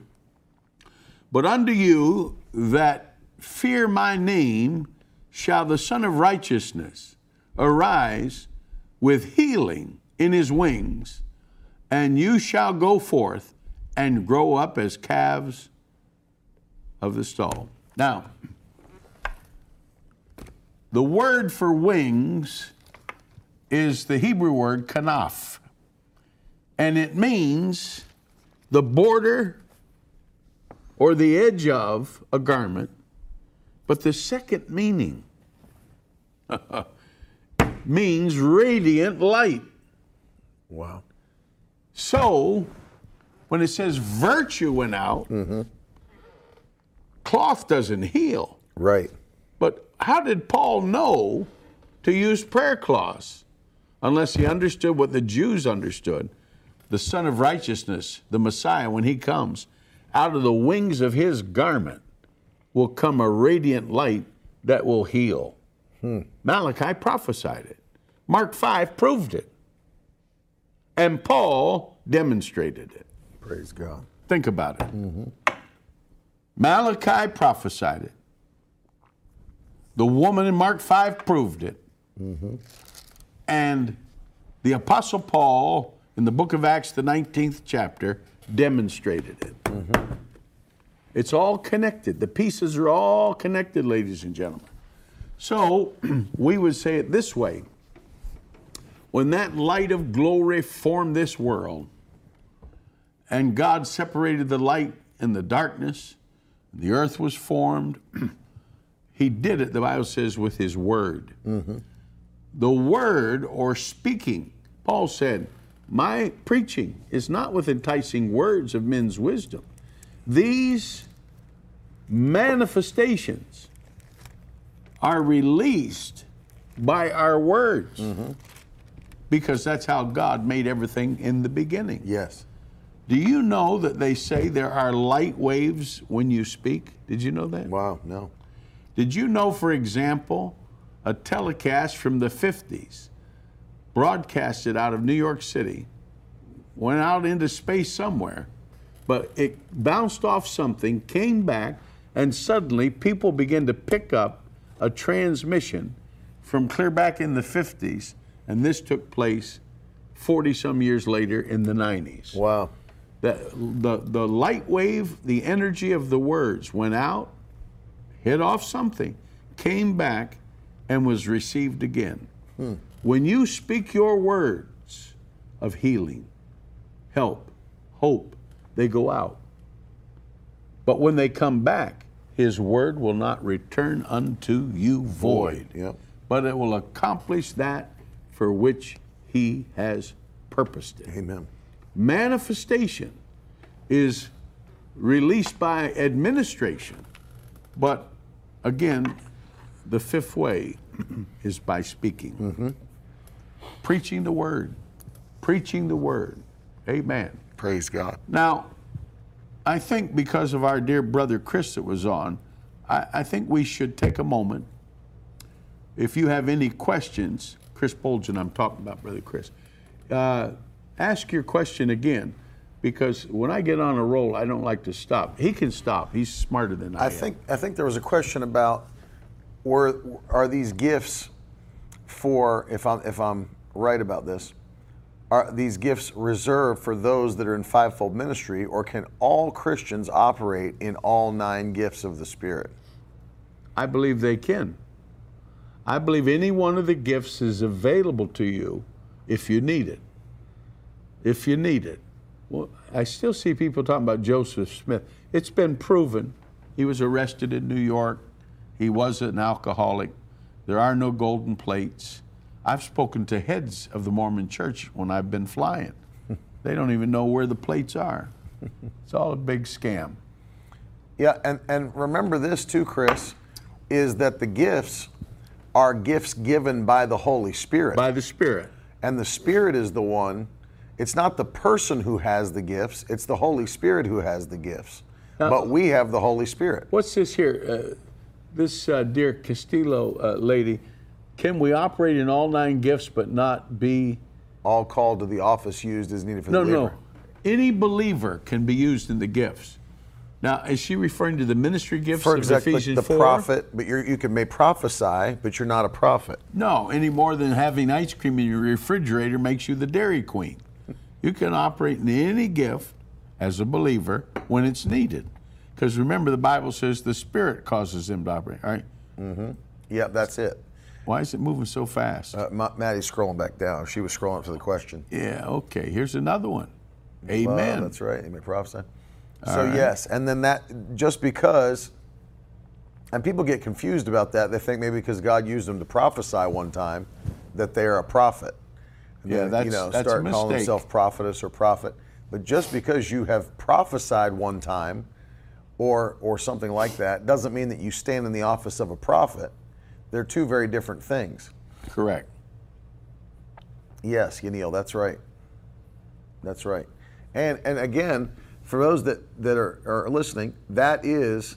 But unto you that fear my name shall the Sun of Righteousness arise with healing in his wings and you shall go forth and grow up as calves of the stall. Now, the word for wings is the Hebrew word kanaf, and it means the border or the edge of a garment. But the second meaning means radiant light. Wow. So, when it says virtue went out, mm-hmm. cloth doesn't heal. Right. But how did Paul know to use prayer cloths unless he understood what the Jews understood? The Sun of Righteousness, the Messiah, when he comes, out of the wings of his garment will come a radiant light that will heal. Hmm. Malachi prophesied it. Mark 5 proved it. And Paul demonstrated it. Praise God. Think about it. Mm-hmm. Malachi prophesied it. The woman in Mark 5 proved it. Mm-hmm. And the Apostle Paul in the book of Acts, the 19th chapter, demonstrated it. Mm-hmm. It's all connected. The pieces are all connected, ladies and gentlemen. So we would say it this way when that light of glory formed this world, and God separated the light and the darkness, and the earth was formed. he did it, the Bible says, with His Word. Mm-hmm. The Word or speaking, Paul said, My preaching is not with enticing words of men's wisdom. These manifestations are released by our words mm-hmm. Because that's how God made everything in the beginning. Yes. Do you know that they say there are light waves when you speak? Did you know that? Wow. No. Did you know, for example, a telecast from the 50s, broadcasted out of New York City, went out into space somewhere, but it bounced off something, came back, and suddenly people began to pick up a transmission from clear back in the 50s, and this took place 40 some years later in the 90s. Wow. The, the, the light wave, the energy of the words went out, hit off something, came back, and was received again. Hmm. When you speak your words of healing, help, hope, they go out. But when they come back, his word will not return unto you void, Yep. but it will accomplish that for which he has purposed it Amen. manifestation is released by administration. But again, the fifth way is by speaking. Mm-hmm. Preaching the word. Preaching the word. Amen. Praise God. Now, I think because of our dear brother Chris that was on, I, I think we should take a moment. If you have any questions, Chris Bolgen, I'm talking about, brother Chris, uh, ask your question again because when I get on a roll, I don't like to stop. He can stop. He's smarter than I, I am. think I think there was a question about were are these gifts for if I'm if I'm right about this are these gifts reserved for those that are in fivefold ministry or can all Christians operate in all nine gifts of the spirit? I believe they can. I believe any one of the gifts is available to you if you need it. If you need it. Well, I still see people talking about Joseph Smith. It's been proven. He was arrested in New York. He was an alcoholic. There are no golden plates. I've spoken to heads of the Mormon church when I've been flying. They don't even know where the plates are. It's all a big scam. Yeah, and, and remember this too, Chris, is that the gifts are gifts given by the Holy Spirit. By the Spirit. And the Spirit is the one, it's not the person who has the gifts, it's the Holy Spirit who has the gifts. Now- but we have the Holy Spirit. What's this here? Uh, this uh, dear Castillo uh, lady, can we operate in all nine gifts but not be? All called to the office used as needed for No, the believer. no. No. Any believer can be used in the gifts. Now, is she referring to the ministry gifts For exactly Ephesians the 4? prophet, but you're, you can may prophesy, but you're not a prophet. No, any more than having ice cream in your refrigerator makes you the Dairy Queen. You can operate in any gift as a believer when it's needed. Because remember, the Bible says the Spirit causes them to operate, right? Mm-hmm. Yeah, that's it. Why is it moving so fast? Uh, Ma- Maddie's scrolling back down. She was scrolling up to the question. yeah, okay. Here's another one. Amen. that's right. Amen. Prophesy. So yes, and then that just because, and people get confused about that. They think maybe because God used them to prophesy one time, that they are a prophet. And Yeah, then, that's- you know that's a start calling themselves prophetess or prophet. But just because you have prophesied one time, or or something like that, doesn't mean that you stand in the office of a prophet. They're two very different things. Correct. Yes, Yanil, that's right. That's right. And and again, for those that, that are, are listening, that is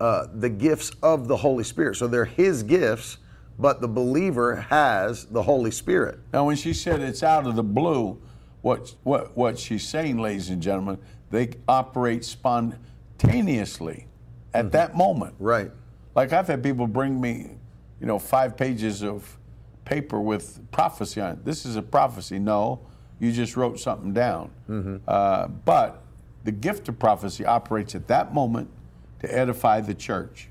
uh, the gifts of the Holy Spirit. So they're His gifts, but the believer has the Holy Spirit. Now, when she said it's out of the blue, what, what, what she's saying, ladies and gentlemen, they operate spontaneously at that moment. Right. Like I've had people bring me, you know, five pages of paper with prophecy on it. This is a prophecy. No, you just wrote something down. Uh, but the gift of prophecy operates at that moment to edify the church.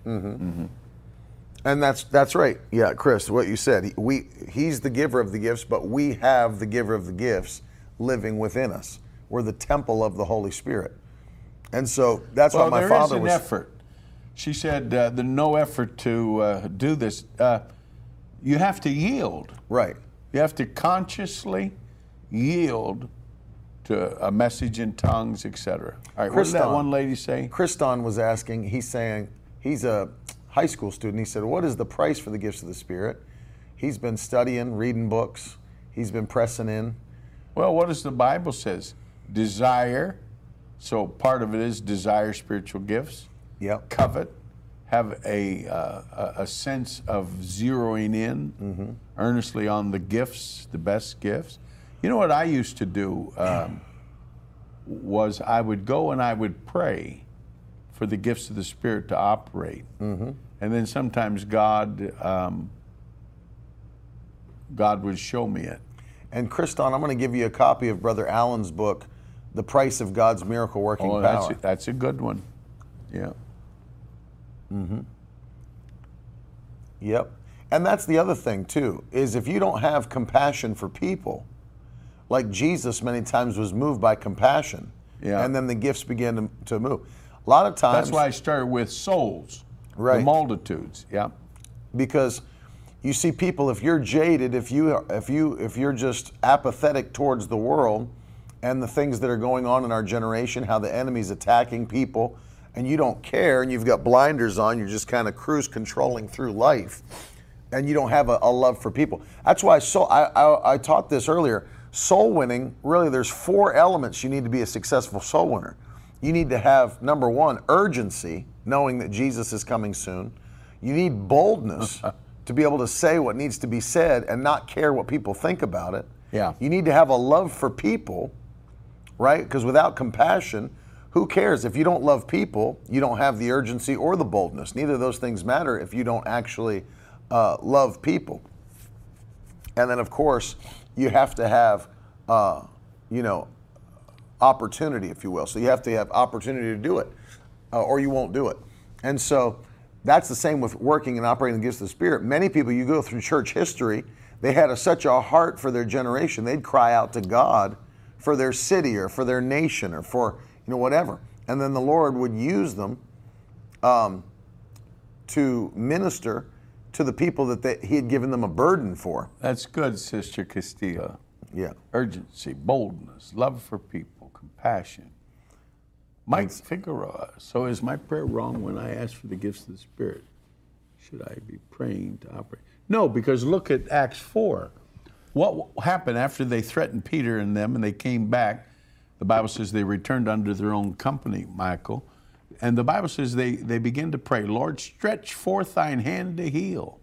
And that's that's right. Yeah, Chris, what you said. We he's the giver of the gifts, but we have the giver of the gifts living within us. We're the temple of the Holy Spirit. And so that's Well, what my there is father an was effort. She said uh, the no effort to uh, do this. Uh, you have to yield. right. You have to consciously yield to a message in tongues, etc. All right, what did that one lady say? Christon was asking, he's saying, he's a high school student. He said, What is the price for the gifts of the Spirit? He's been studying, reading books, he's been pressing in. Well, what does the Bible says? Desire. So part of it is desire spiritual gifts. Yep. Covet. Have a, uh, a a sense of zeroing in Mm-hmm. earnestly on the gifts, the best gifts. You know what I used to do um, was I would go and I would pray for the gifts of the Spirit to operate, Mm-hmm. and then sometimes God um, God would show me it. And Christon, I'm going to give you a copy of Brother Allen's book, The Price of God's Miracle Working Oh, Power. that's a, that's a good one. Yeah. Mhm. Yep. And that's the other thing too, is if you don't have compassion for people, like Jesus many times was moved by compassion, Yeah. and then the gifts began to, to move. A lot of times That's why I started with souls, the Right. multitudes. Yeah. because you see people if you're jaded if you if you if you're just apathetic towards the world and the things that are going on in our generation how the enemy's attacking people and you don't care and you've got blinders on you're just kind of cruise controlling through life and you don't have a, a love for people that's why so I, I i taught this earlier soul winning really there's four elements you need to be a successful soul winner you need to have number one urgency knowing that jesus is coming soon you need boldness to be able to say what needs to be said and not care what people think about it. Yeah. You need to have a love for people, right? Because without compassion, who cares? If you don't love people, you don't have the urgency or the boldness. Neither of those things matter if you don't actually uh, love people. And then, of course, you have to have, uh, you know, opportunity, if you will. So you have to have opportunity to do it, uh, or you won't do it. And so that's the same with working and operating of the Spirit. Many people, you go through church history, they had a, such a heart for their generation, they'd cry out to God for their city or for their nation or for you know whatever, and then the Lord would use them um, to minister to the people that they, He had given them a burden for. That's good, Sister Castillo. Yeah. Urgency, boldness, love for people, compassion. Mike Figueroa. So is my prayer wrong when I ask for the gifts of the Spirit? Should I be praying to operate? No, because look at Acts 4. What happened after they threatened Peter and them and they came back? The Bible says they returned under their own company, Michael. And the Bible says they, they begin to pray, Lord, stretch forth thine hand to heal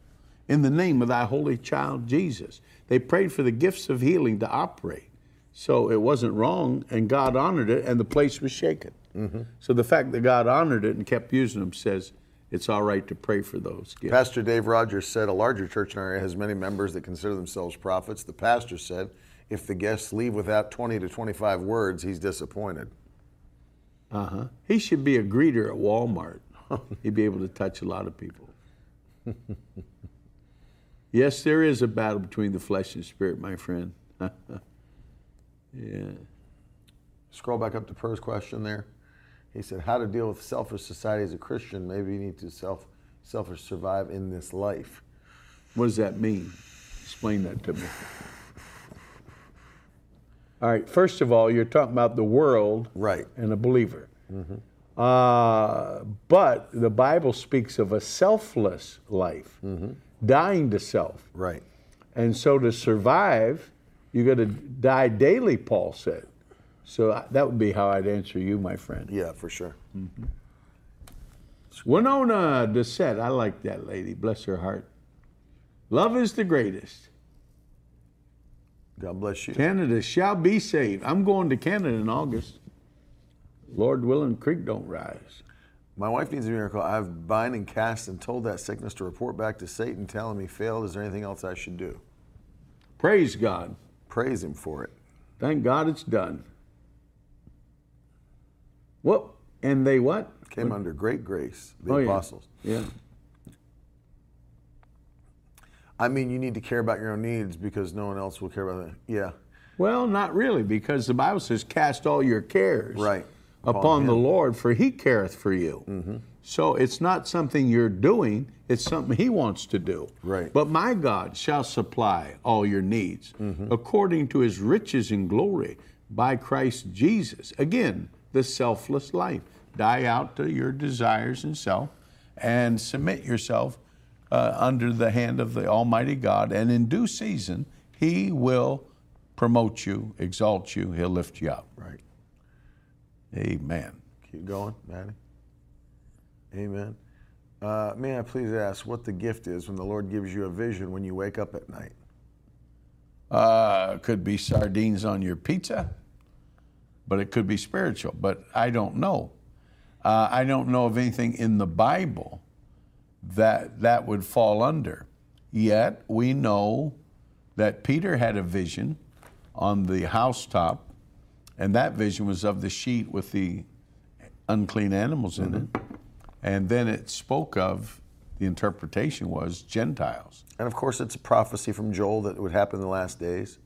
in the name of thy holy child Jesus. They prayed for the gifts of healing to operate. So it wasn't wrong, and God honored it, and the place was shaken. Mm-hmm. So the fact that God honored it and kept using them says it's all right to pray for those gifts. Pastor Dave Rogers said a larger church in our area has many members that consider themselves prophets. The pastor said if the guests leave without 20 to 25 words, he's disappointed. Uh huh. He should be a greeter at Walmart. He'd be able to touch a lot of people. yes, there is a battle between the flesh and spirit, my friend. yeah. Scroll back up to Per's question there. He said, "How to deal with selfish society as a Christian? Maybe you need to self selfish survive in this life." What does that mean? Explain that to me. All right. First of all, you're talking about the world, Right. and a believer. Mm-hmm. Uh, but the Bible speaks of a selfless life, mm-hmm. dying to self. Right. And so to survive, you got to die daily, Paul said. So I- that would be how I'd answer you, my friend. Yeah, for sure. Mm-hmm. Winona Dessette, I like that lady, bless her heart. Love is the greatest. God bless you. Canada shall be saved. I'm going to Canada in August. Lord willing, creek don't rise. My wife needs a miracle. I've bind and cast and told that sickness to report back to Satan, telling me failed. Is there anything else I should do? Praise God. Praise him for it. Thank God it's done. What? And they what? Came under great grace, the Oh, yeah. apostles. Yeah. I mean, you need to care about your own needs because no one else will care about them. Yeah, Well, not really, because the Bible says, "Cast all your cares Right. upon, Upon the. Lord, for He careth for you." Mm-hmm. So it's not something you're doing; it's something He wants to do. Right. But my God shall supply all your needs mm-hmm. according to His riches and glory by Christ Jesus. Again, the selfless life. Die out to your desires and self, and submit yourself uh, under the hand of the Almighty God. And in due season, He will promote you, exalt you, He'll lift you up. right. Amen. Keep going, Maddie. Amen. Uh, may I please ask what the gift is when the Lord gives you a vision when you wake up at night? Uh, could be sardines on your pizza, but it could be spiritual. But I don't know. Uh, I don't know of anything in the Bible that that would fall under. Yet we know that Peter had a vision on the housetop, and that vision was of the sheet with the unclean animals in it. Mm-hmm. And then it spoke of the interpretation was Gentiles. And of course, it's a prophecy from Joel that would happen in the last days.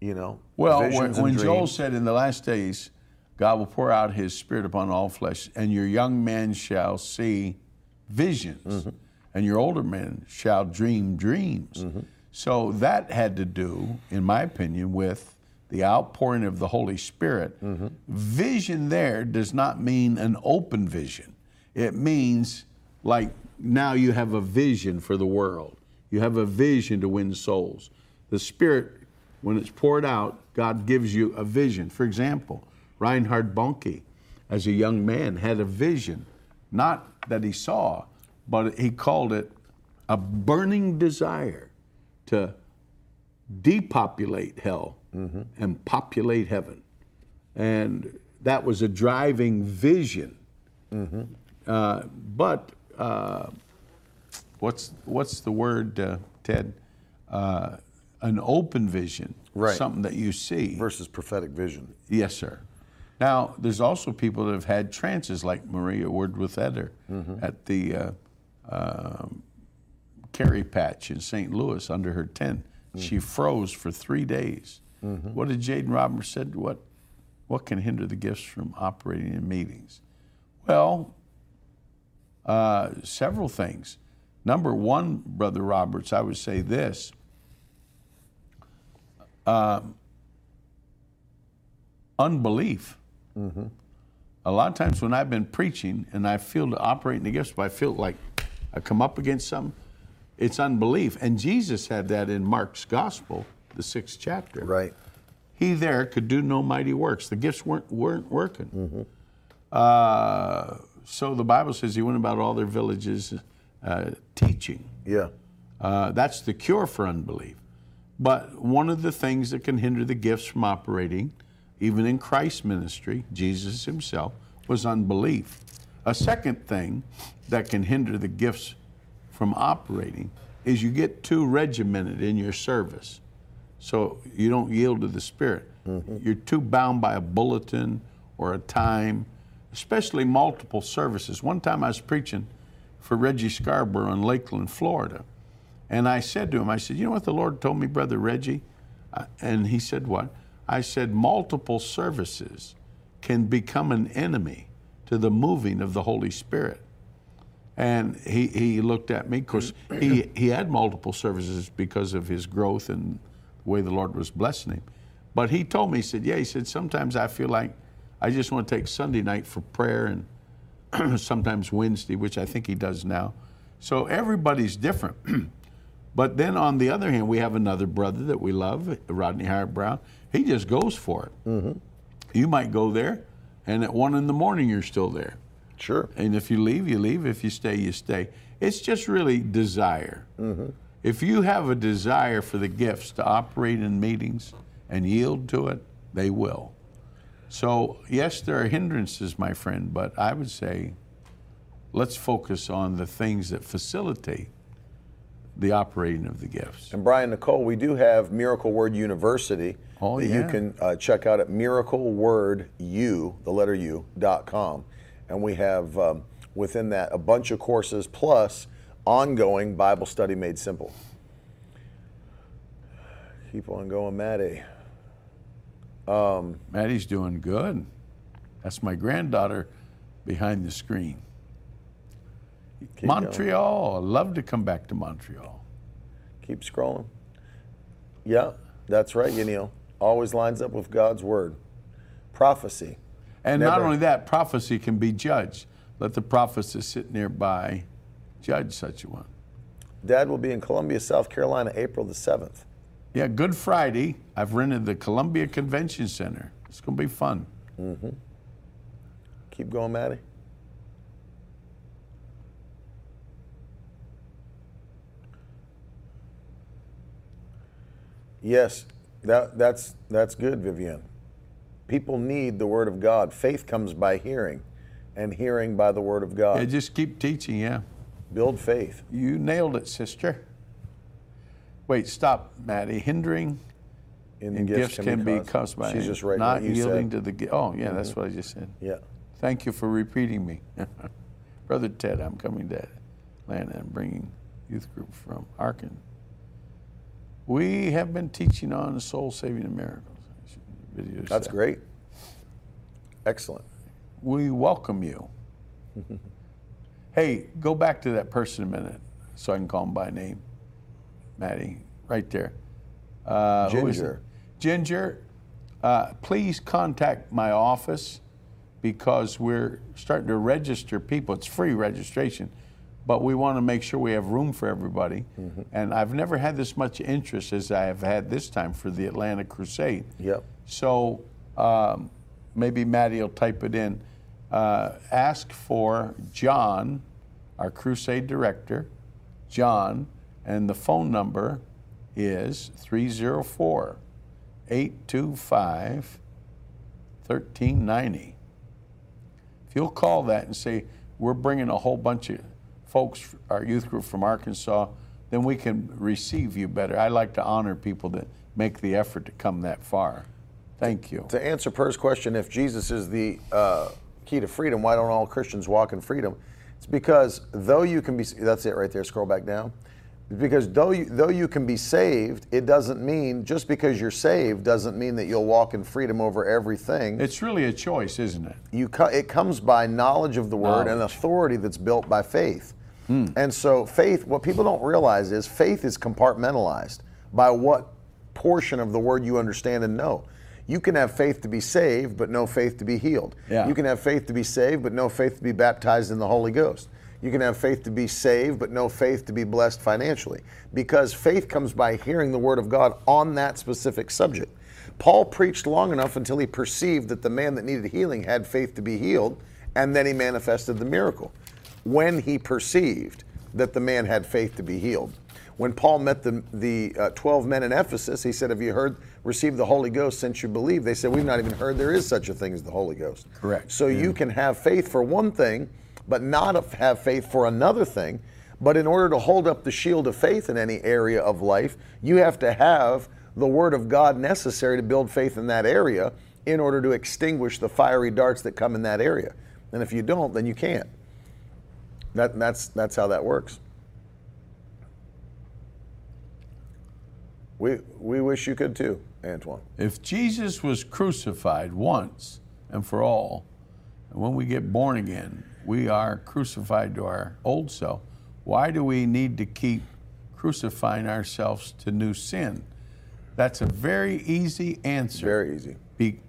You know, Well, when, when Joel said, In the last days, God will pour out his spirit upon all flesh, and your young men shall see visions, Mm-hmm. and your older men shall dream dreams. Mm-hmm. So that had to do, in my opinion, with the outpouring of the Holy Spirit. Mm-hmm. Vision there does not mean an open vision, it means like now you have a vision for the world, you have a vision to win souls. The Spirit, when it's poured out, God gives you a vision. For example, Reinhard Bonnke, as a young man, had a vision, not that he saw, but he called it a burning desire to depopulate hell and populate heaven. And that was a driving vision. Uh, but uh, what's what's the word, uh, Ted? Uh, an open vision, Right. something that you see. versus prophetic vision. Yes, sir. Now, there's also people that have had trances, like Maria Woodworth-Etter at the uh, um, Carry Patch in St. Louis under her tent. She froze for three days. What did Jaden Roberts said? What what can hinder the gifts from operating in meetings? Well, uh, several things. Number one, Brother Roberts, I would say this. unbelief. A lot of times when I've been preaching and I feel to operate in the gifts, but I feel like I come up against something, it's unbelief. And Jesus had that in Mark's gospel, the sixth chapter. Right. He there could do no mighty works. The gifts weren't weren't working. Mm-hmm. Uh, so the Bible says he went about all their villages uh, teaching. Yeah. Uh, that's the cure for unbelief. But one of the things that can hinder the gifts from operating, even in Christ's ministry, Jesus himself, was unbelief. A second thing that can hinder the gifts from operating is you get too regimented in your service. So you don't yield to the Spirit. Mm-hmm. You're too bound by a bulletin or a time. especially multiple services. One time I was preaching for Reggie Scarborough in Lakeland, Florida. And I said to him, I said, You know what the Lord told me, Brother Reggie? And he said, What? I said, Multiple services can become an enemy to the moving of the Holy Spirit. And he, he looked at me, because he, he had multiple services because of his growth and the way the Lord was blessing him. But he told me, he said, Yeah, he said, sometimes I feel like I just want to take Sunday night for prayer and sometimes Wednesday, which I think he does now. So everybody's different. but then on the other hand, we have another brother that we love, Rodney Howard-Browne. He just goes for it. Mm-hmm. You might go there, and at one in the morning, you're still there. Sure. And if you leave, you leave. If you stay, you stay. It's just really desire. Mm-hmm. If you have a desire for the gifts to operate in meetings and yield to it, they will. So, yes, there are hindrances, my friend, but I would say let's focus on the things that facilitate the operating of the gifts. And Brian Nicole, we do have Miracle Word University Oh, that you can uh, check out at miraclewordu, the letter U, dot com. And we have um, within that a bunch of courses plus ongoing Bible study made simple. Keep on going, Maddie. Maddie's doing good. That's my granddaughter behind the screen. Keep. Montreal. I'd love to come back to Montreal. Keep scrolling. Yeah, that's right, Yanil. Always lines up with God's word. Prophecy. And not only that, prophecy can be judged. Let the prophets that sit nearby judge such a one. Dad will be in Columbia, South Carolina, April the 7th. Yeah, Good Friday, I've rented the Columbia Convention Center. It's going to be fun. Mm-hmm. Keep going, Maddie. Yes, that, that's, that's good, Vivian. People need the Word of God. Faith comes by hearing, and hearing by the Word of God. Yeah, just keep teaching, yeah. Build faith. You nailed it, sister. Wait, stop, Maddie. Hindering In and gifts, can be caused by She's just writing not yielding said. to the gift. Oh, yeah, that's mm-hmm. what I just said. Yeah. Thank you for repeating me. Brother Ted, I'm coming to Atlanta and bringing youth group from Arkansas. We have been teaching on soul saving and miracles. Videos That's that. great. Excellent. We welcome you. hey, go back to that person a minute so I can call him by name. Maddie, right there. Uh, who is it? Ginger. Ginger, uh, please contact my office because we're starting to register people. It's free registration, but we want to make sure we have room for everybody. Mm-hmm. And I've never had this much interest as I have had this time for the Atlanta Crusade. Yep. So um, maybe Maddie will type it in. Uh, ask for John, our crusade director, John, and the phone number is 304 825 1390. If you'll call that and say, We're bringing a whole bunch of folks, our youth group from Arkansas, then we can receive you better. I like to honor people that make the effort to come that far. Thank you. To answer Per's question, if Jesus is the uh, key to freedom, why don't all Christians walk in freedom? It's because though you can be, that's it right there, scroll back down. Because though you, though you can be saved, it doesn't mean, just because you're saved, doesn't mean that you'll walk in freedom over everything. It's really a choice, isn't it? you it comes by knowledge of the word and authority that's built by faith. Hmm. And so faith, what people don't realize is faith is compartmentalized by what portion of the word you understand and know. You can have faith to be saved, but no faith to be healed. Yeah. You can have faith to be saved, but no faith to be baptized in the Holy Ghost. You can have faith to be saved, but no faith to be blessed financially. Because faith comes by hearing the word of God on that specific subject. Paul preached long enough until he perceived that the man that needed healing had faith to be healed, and then he manifested the miracle. When he perceived that the man had faith to be healed. When Paul met the, the uh, 12 men in Ephesus, he said, Have you heard, received the Holy Ghost since you believe? They said, We've not even heard there is such a thing as the Holy Ghost. Correct. So you can have faith for one thing, but not have faith for another thing. But in order to hold up the shield of faith in any area of life, you have to have the Word of God necessary to build faith in that area in order to extinguish the fiery darts that come in that area. And if you don't, then you can't. That, that's, that's how that works. We, we wish you could too, Antoine. If Jesus was crucified once and for all, and when we get born again, we are crucified to our old self, why do we need to keep crucifying ourselves to new sin? That's a very easy answer. Very easy. Be,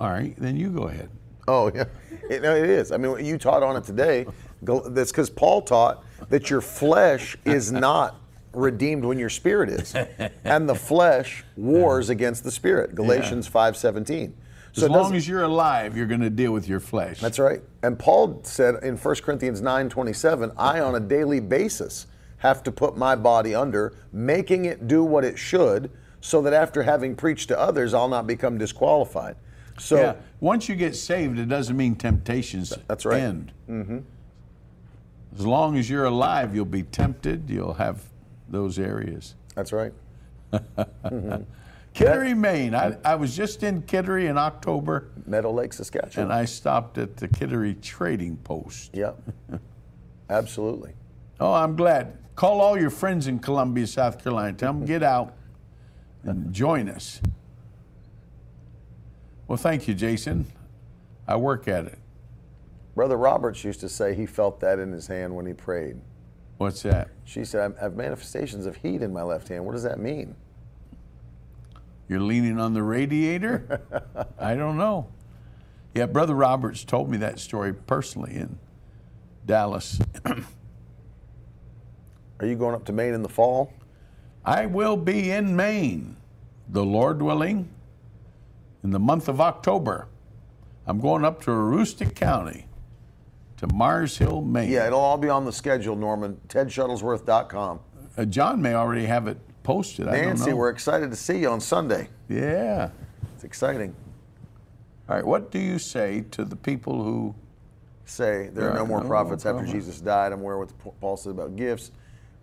all right, then you go ahead. Oh, yeah. It, no, it is. I mean, you taught on it today. That's because Paul taught that your flesh is not redeemed when your spirit is. And the flesh wars against the spirit. Galatians 5.17. So As long as you're alive, you're going to deal with your flesh. That's right. And Paul said in 1 Corinthians 9:27, I on a daily basis have to put my body under, making it do what it should, so that after having preached to others, I'll not become disqualified. So yeah. Once you get saved, it doesn't mean temptations That's right. end. Mm-hmm. As long as you're alive, you'll be tempted. You'll have those areas. that's right. Kittery, Maine. I, I was just in Kittery in October, Meadow Lake, Saskatchewan. and I stopped at the Kittery Trading Post. Yep. Absolutely. Oh, I'm glad. Call all your friends in Columbia, South Carolina. Tell them get out and join us. Well, thank you, Jason. I work at it. Brother Roberts used to say he felt that in his hand when he prayed. What's that? She said, I have manifestations of heat in my left hand. What does that mean? You're leaning on the radiator? I don't know. Yeah, Brother Roberts told me that story personally in Dallas. Are you going up to Maine in the fall? I will be in Maine, the Lord willing, in the month of October. I'm going up to Aroostook County, to Mars Hill, Maine. Yeah, it'll all be on the schedule, Norman. TedShuttlesworth.com. Uh, John may already have it posted. I don't Nancy, we're excited to see you on Sunday. Yeah. It's exciting. All right. What do you say to the people who? Say there are no more no prophets more after. Jesus died. I'm aware what Paul said about gifts.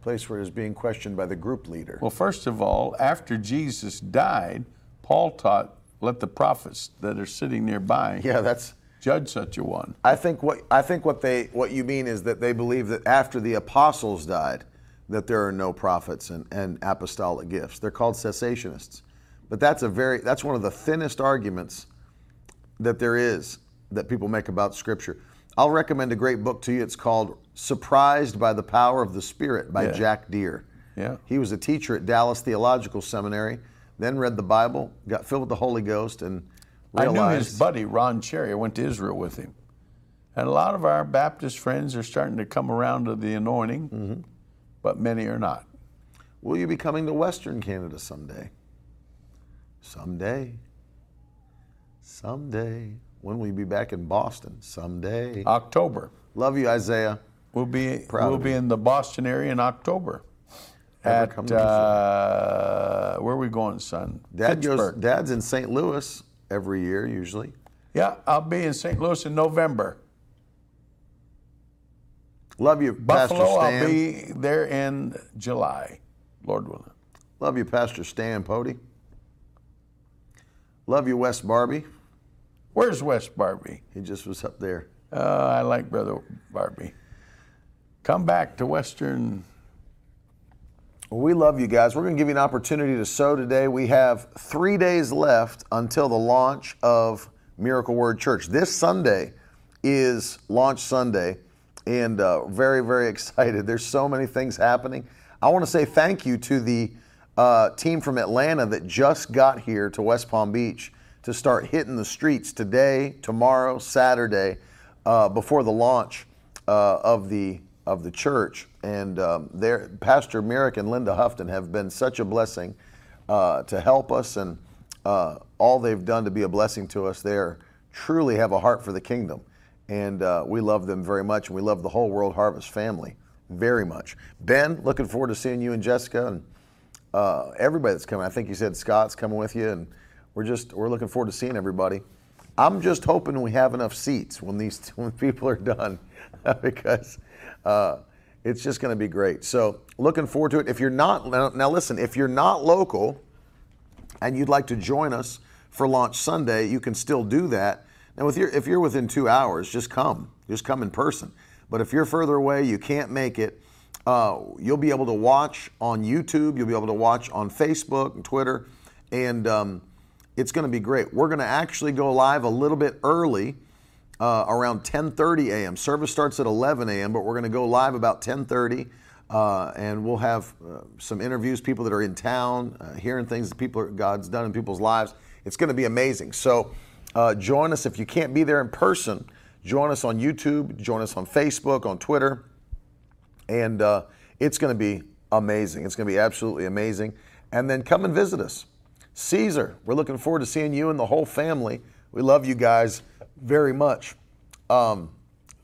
Place where it is being questioned by the group leader. Well, first of all, after Jesus died, Paul taught, "Let the prophets that are sitting nearby yeah, that's. Judge such a one." I think what I think what they what you mean is that they believe that after the apostles died, that there are no prophets and, and apostolic gifts. They're called cessationists. But that's a very that's one of the thinnest arguments that there is that people make about scripture. I'll recommend a great book to you. It's called Surprised by the Power of the Spirit by Yeah. Jack Deere. Yeah. He was a teacher at Dallas Theological Seminary, then read the Bible, got filled with the Holy Ghost, and I knew his buddy Ron Cherry. I went to Israel with him, and a lot of our Baptist friends are starting to come around to the anointing, Mm-hmm. but many are not. Will you be coming to Western Canada someday? Someday. Someday. When will you be back in Boston? Someday. October. Love you, Isaiah. We'll be Proud we'll be you. in the Boston area in October. At uh, where are we going, son? Dad goes, Pittsburgh. Dad's in St. Louis every year, usually. Yeah, I'll be in St. Louis in November. Love you, Buffalo, Pastor I'll Stan. be there in July, Lord willing. Love you, Pastor Stan Pody. Love you, West Barbie. Where's West Barbie? He just was up there. Uh, I like Brother Barbie. Come back to Western. Well, we love you guys. We're going to give you an opportunity to sow today. We have three days left until the launch of Miracle Word Church. This Sunday is launch Sunday, and uh, very, very excited. There's so many things happening. I want to say thank you to the uh, team from Atlanta that just got here to West Palm Beach to start hitting the streets today, tomorrow, Saturday, uh, before the launch uh, of the of the church. And um, their Pastor Merrick and Linda Houghton have been such a blessing uh, to help us, and uh, all they've done to be a blessing to us. They truly have a heart for the kingdom, and uh, we love them very much, and we love the whole World Harvest family very much. Ben, looking forward to seeing you and Jessica and uh, everybody that's coming. I think you said Scott's coming with you, and we're just we're looking forward to seeing everybody. I'm just hoping we have enough seats when these when people are done, because uh, it's just going to be great. So looking forward to it. If you're not now, listen. If you're not local, and you'd like to join us for launch Sunday, you can still do that. Now, with your, if you're within two hours, just come. Just come in person. But if you're further away, you can't make it, uh, you'll be able to watch on YouTube. You'll be able to watch on Facebook and Twitter. And um, it's going to be great. We're going to actually go live a little bit early. Uh, around 10:30 a.m. Service starts at 11 a.m., but we're going to go live about 10:30, uh, and we'll have uh, some interviews, people that are in town, uh, hearing things that people are, God's done in people's lives. It's going to be amazing. So uh, join us if you can't be there in person. Join us on YouTube. Join us on Facebook, on Twitter, and uh, it's going to be amazing. It's going to be absolutely amazing. And then come and visit us. Caesar, we're looking forward to seeing you and the whole family. We love you guys very much, um,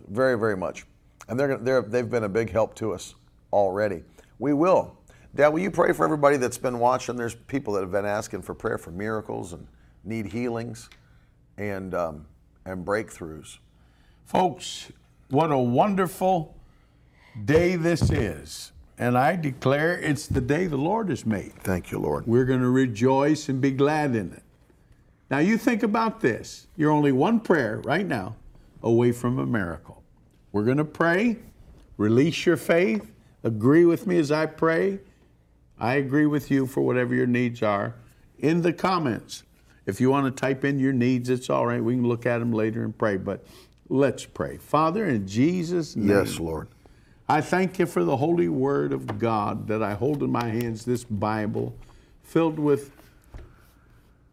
very, very much. And they're, they're, they've been a big help to us already. We will. Dad, will you pray for everybody that's been watching? There's people that have been asking for prayer for miracles and need healings and, um, and breakthroughs. Folks, what a wonderful day this is. And I declare it's the day the Lord has made. Thank you, Lord. We're going to rejoice and be glad in it. Now, you think about this. You're only one prayer right now away from a miracle. We're going to pray, release your faith, agree with me as I pray. I agree with you for whatever your needs are in the comments. If you want to type in your needs, it's all right. We can look at them later and pray. But let's pray. Father, in Jesus' name. Yes, Lord. I thank you for the holy word of God that I hold in my hands, this Bible filled with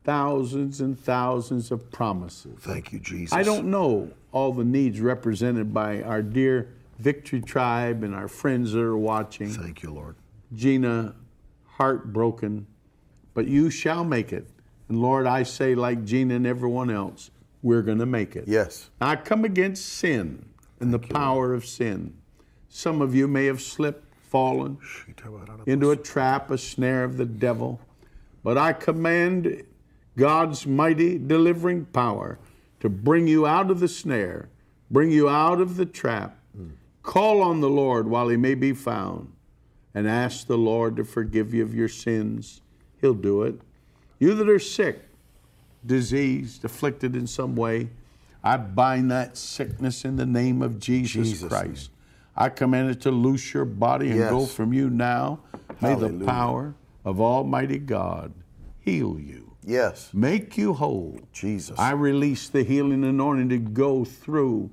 thousands and thousands of promises. Thank you, Jesus. I don't know all the needs represented by our dear Victory Tribe and our friends that are watching. Thank you, Lord. Gina, heartbroken, but you shall make it. And Lord, I say, like Gina and everyone else, we're going to make it. Yes. I come against sin and the power of sin. Some of you may have slipped, fallen into a trap, a snare of the devil. But I command God's mighty delivering power to bring you out of the snare, bring you out of the trap. Call on the Lord while he may be found and ask the Lord to forgive you of your sins. He'll do it. You that are sick, diseased, afflicted in some way, I bind that sickness in the name of Jesus, Jesus' Christ. I command it to loose your body and go from you now. May the power of Almighty God heal you, Yes. make you whole. Jesus. I release the healing anointing to go through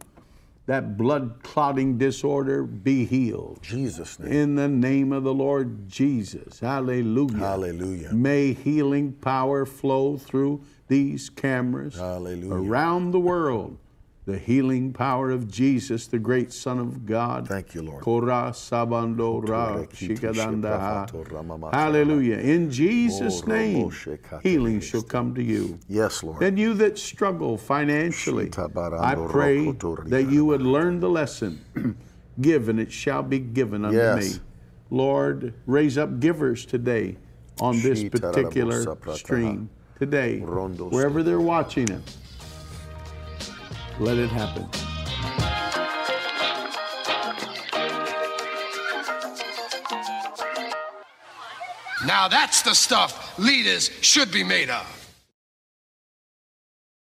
that blood clotting disorder, be healed. Jesus' name. In the name of the Lord Jesus. Hallelujah. Hallelujah. May healing power flow through these cameras Hallelujah. around the world. The healing power of Jesus, the great Son of God. Thank you, Lord. Kora sabando ra Kotorekiti shikadandaha. sheprafato ramamata. Hallelujah. In Jesus' Oh, name, healing shall come to you. Yes, Lord. Then you that struggle financially, I pray that you would learn the lesson. Give and it shall be given unto Yes. me. Lord, raise up givers today on this particular stream today, wherever they're watching it. Let it happen. Now that's the stuff leaders should be made of.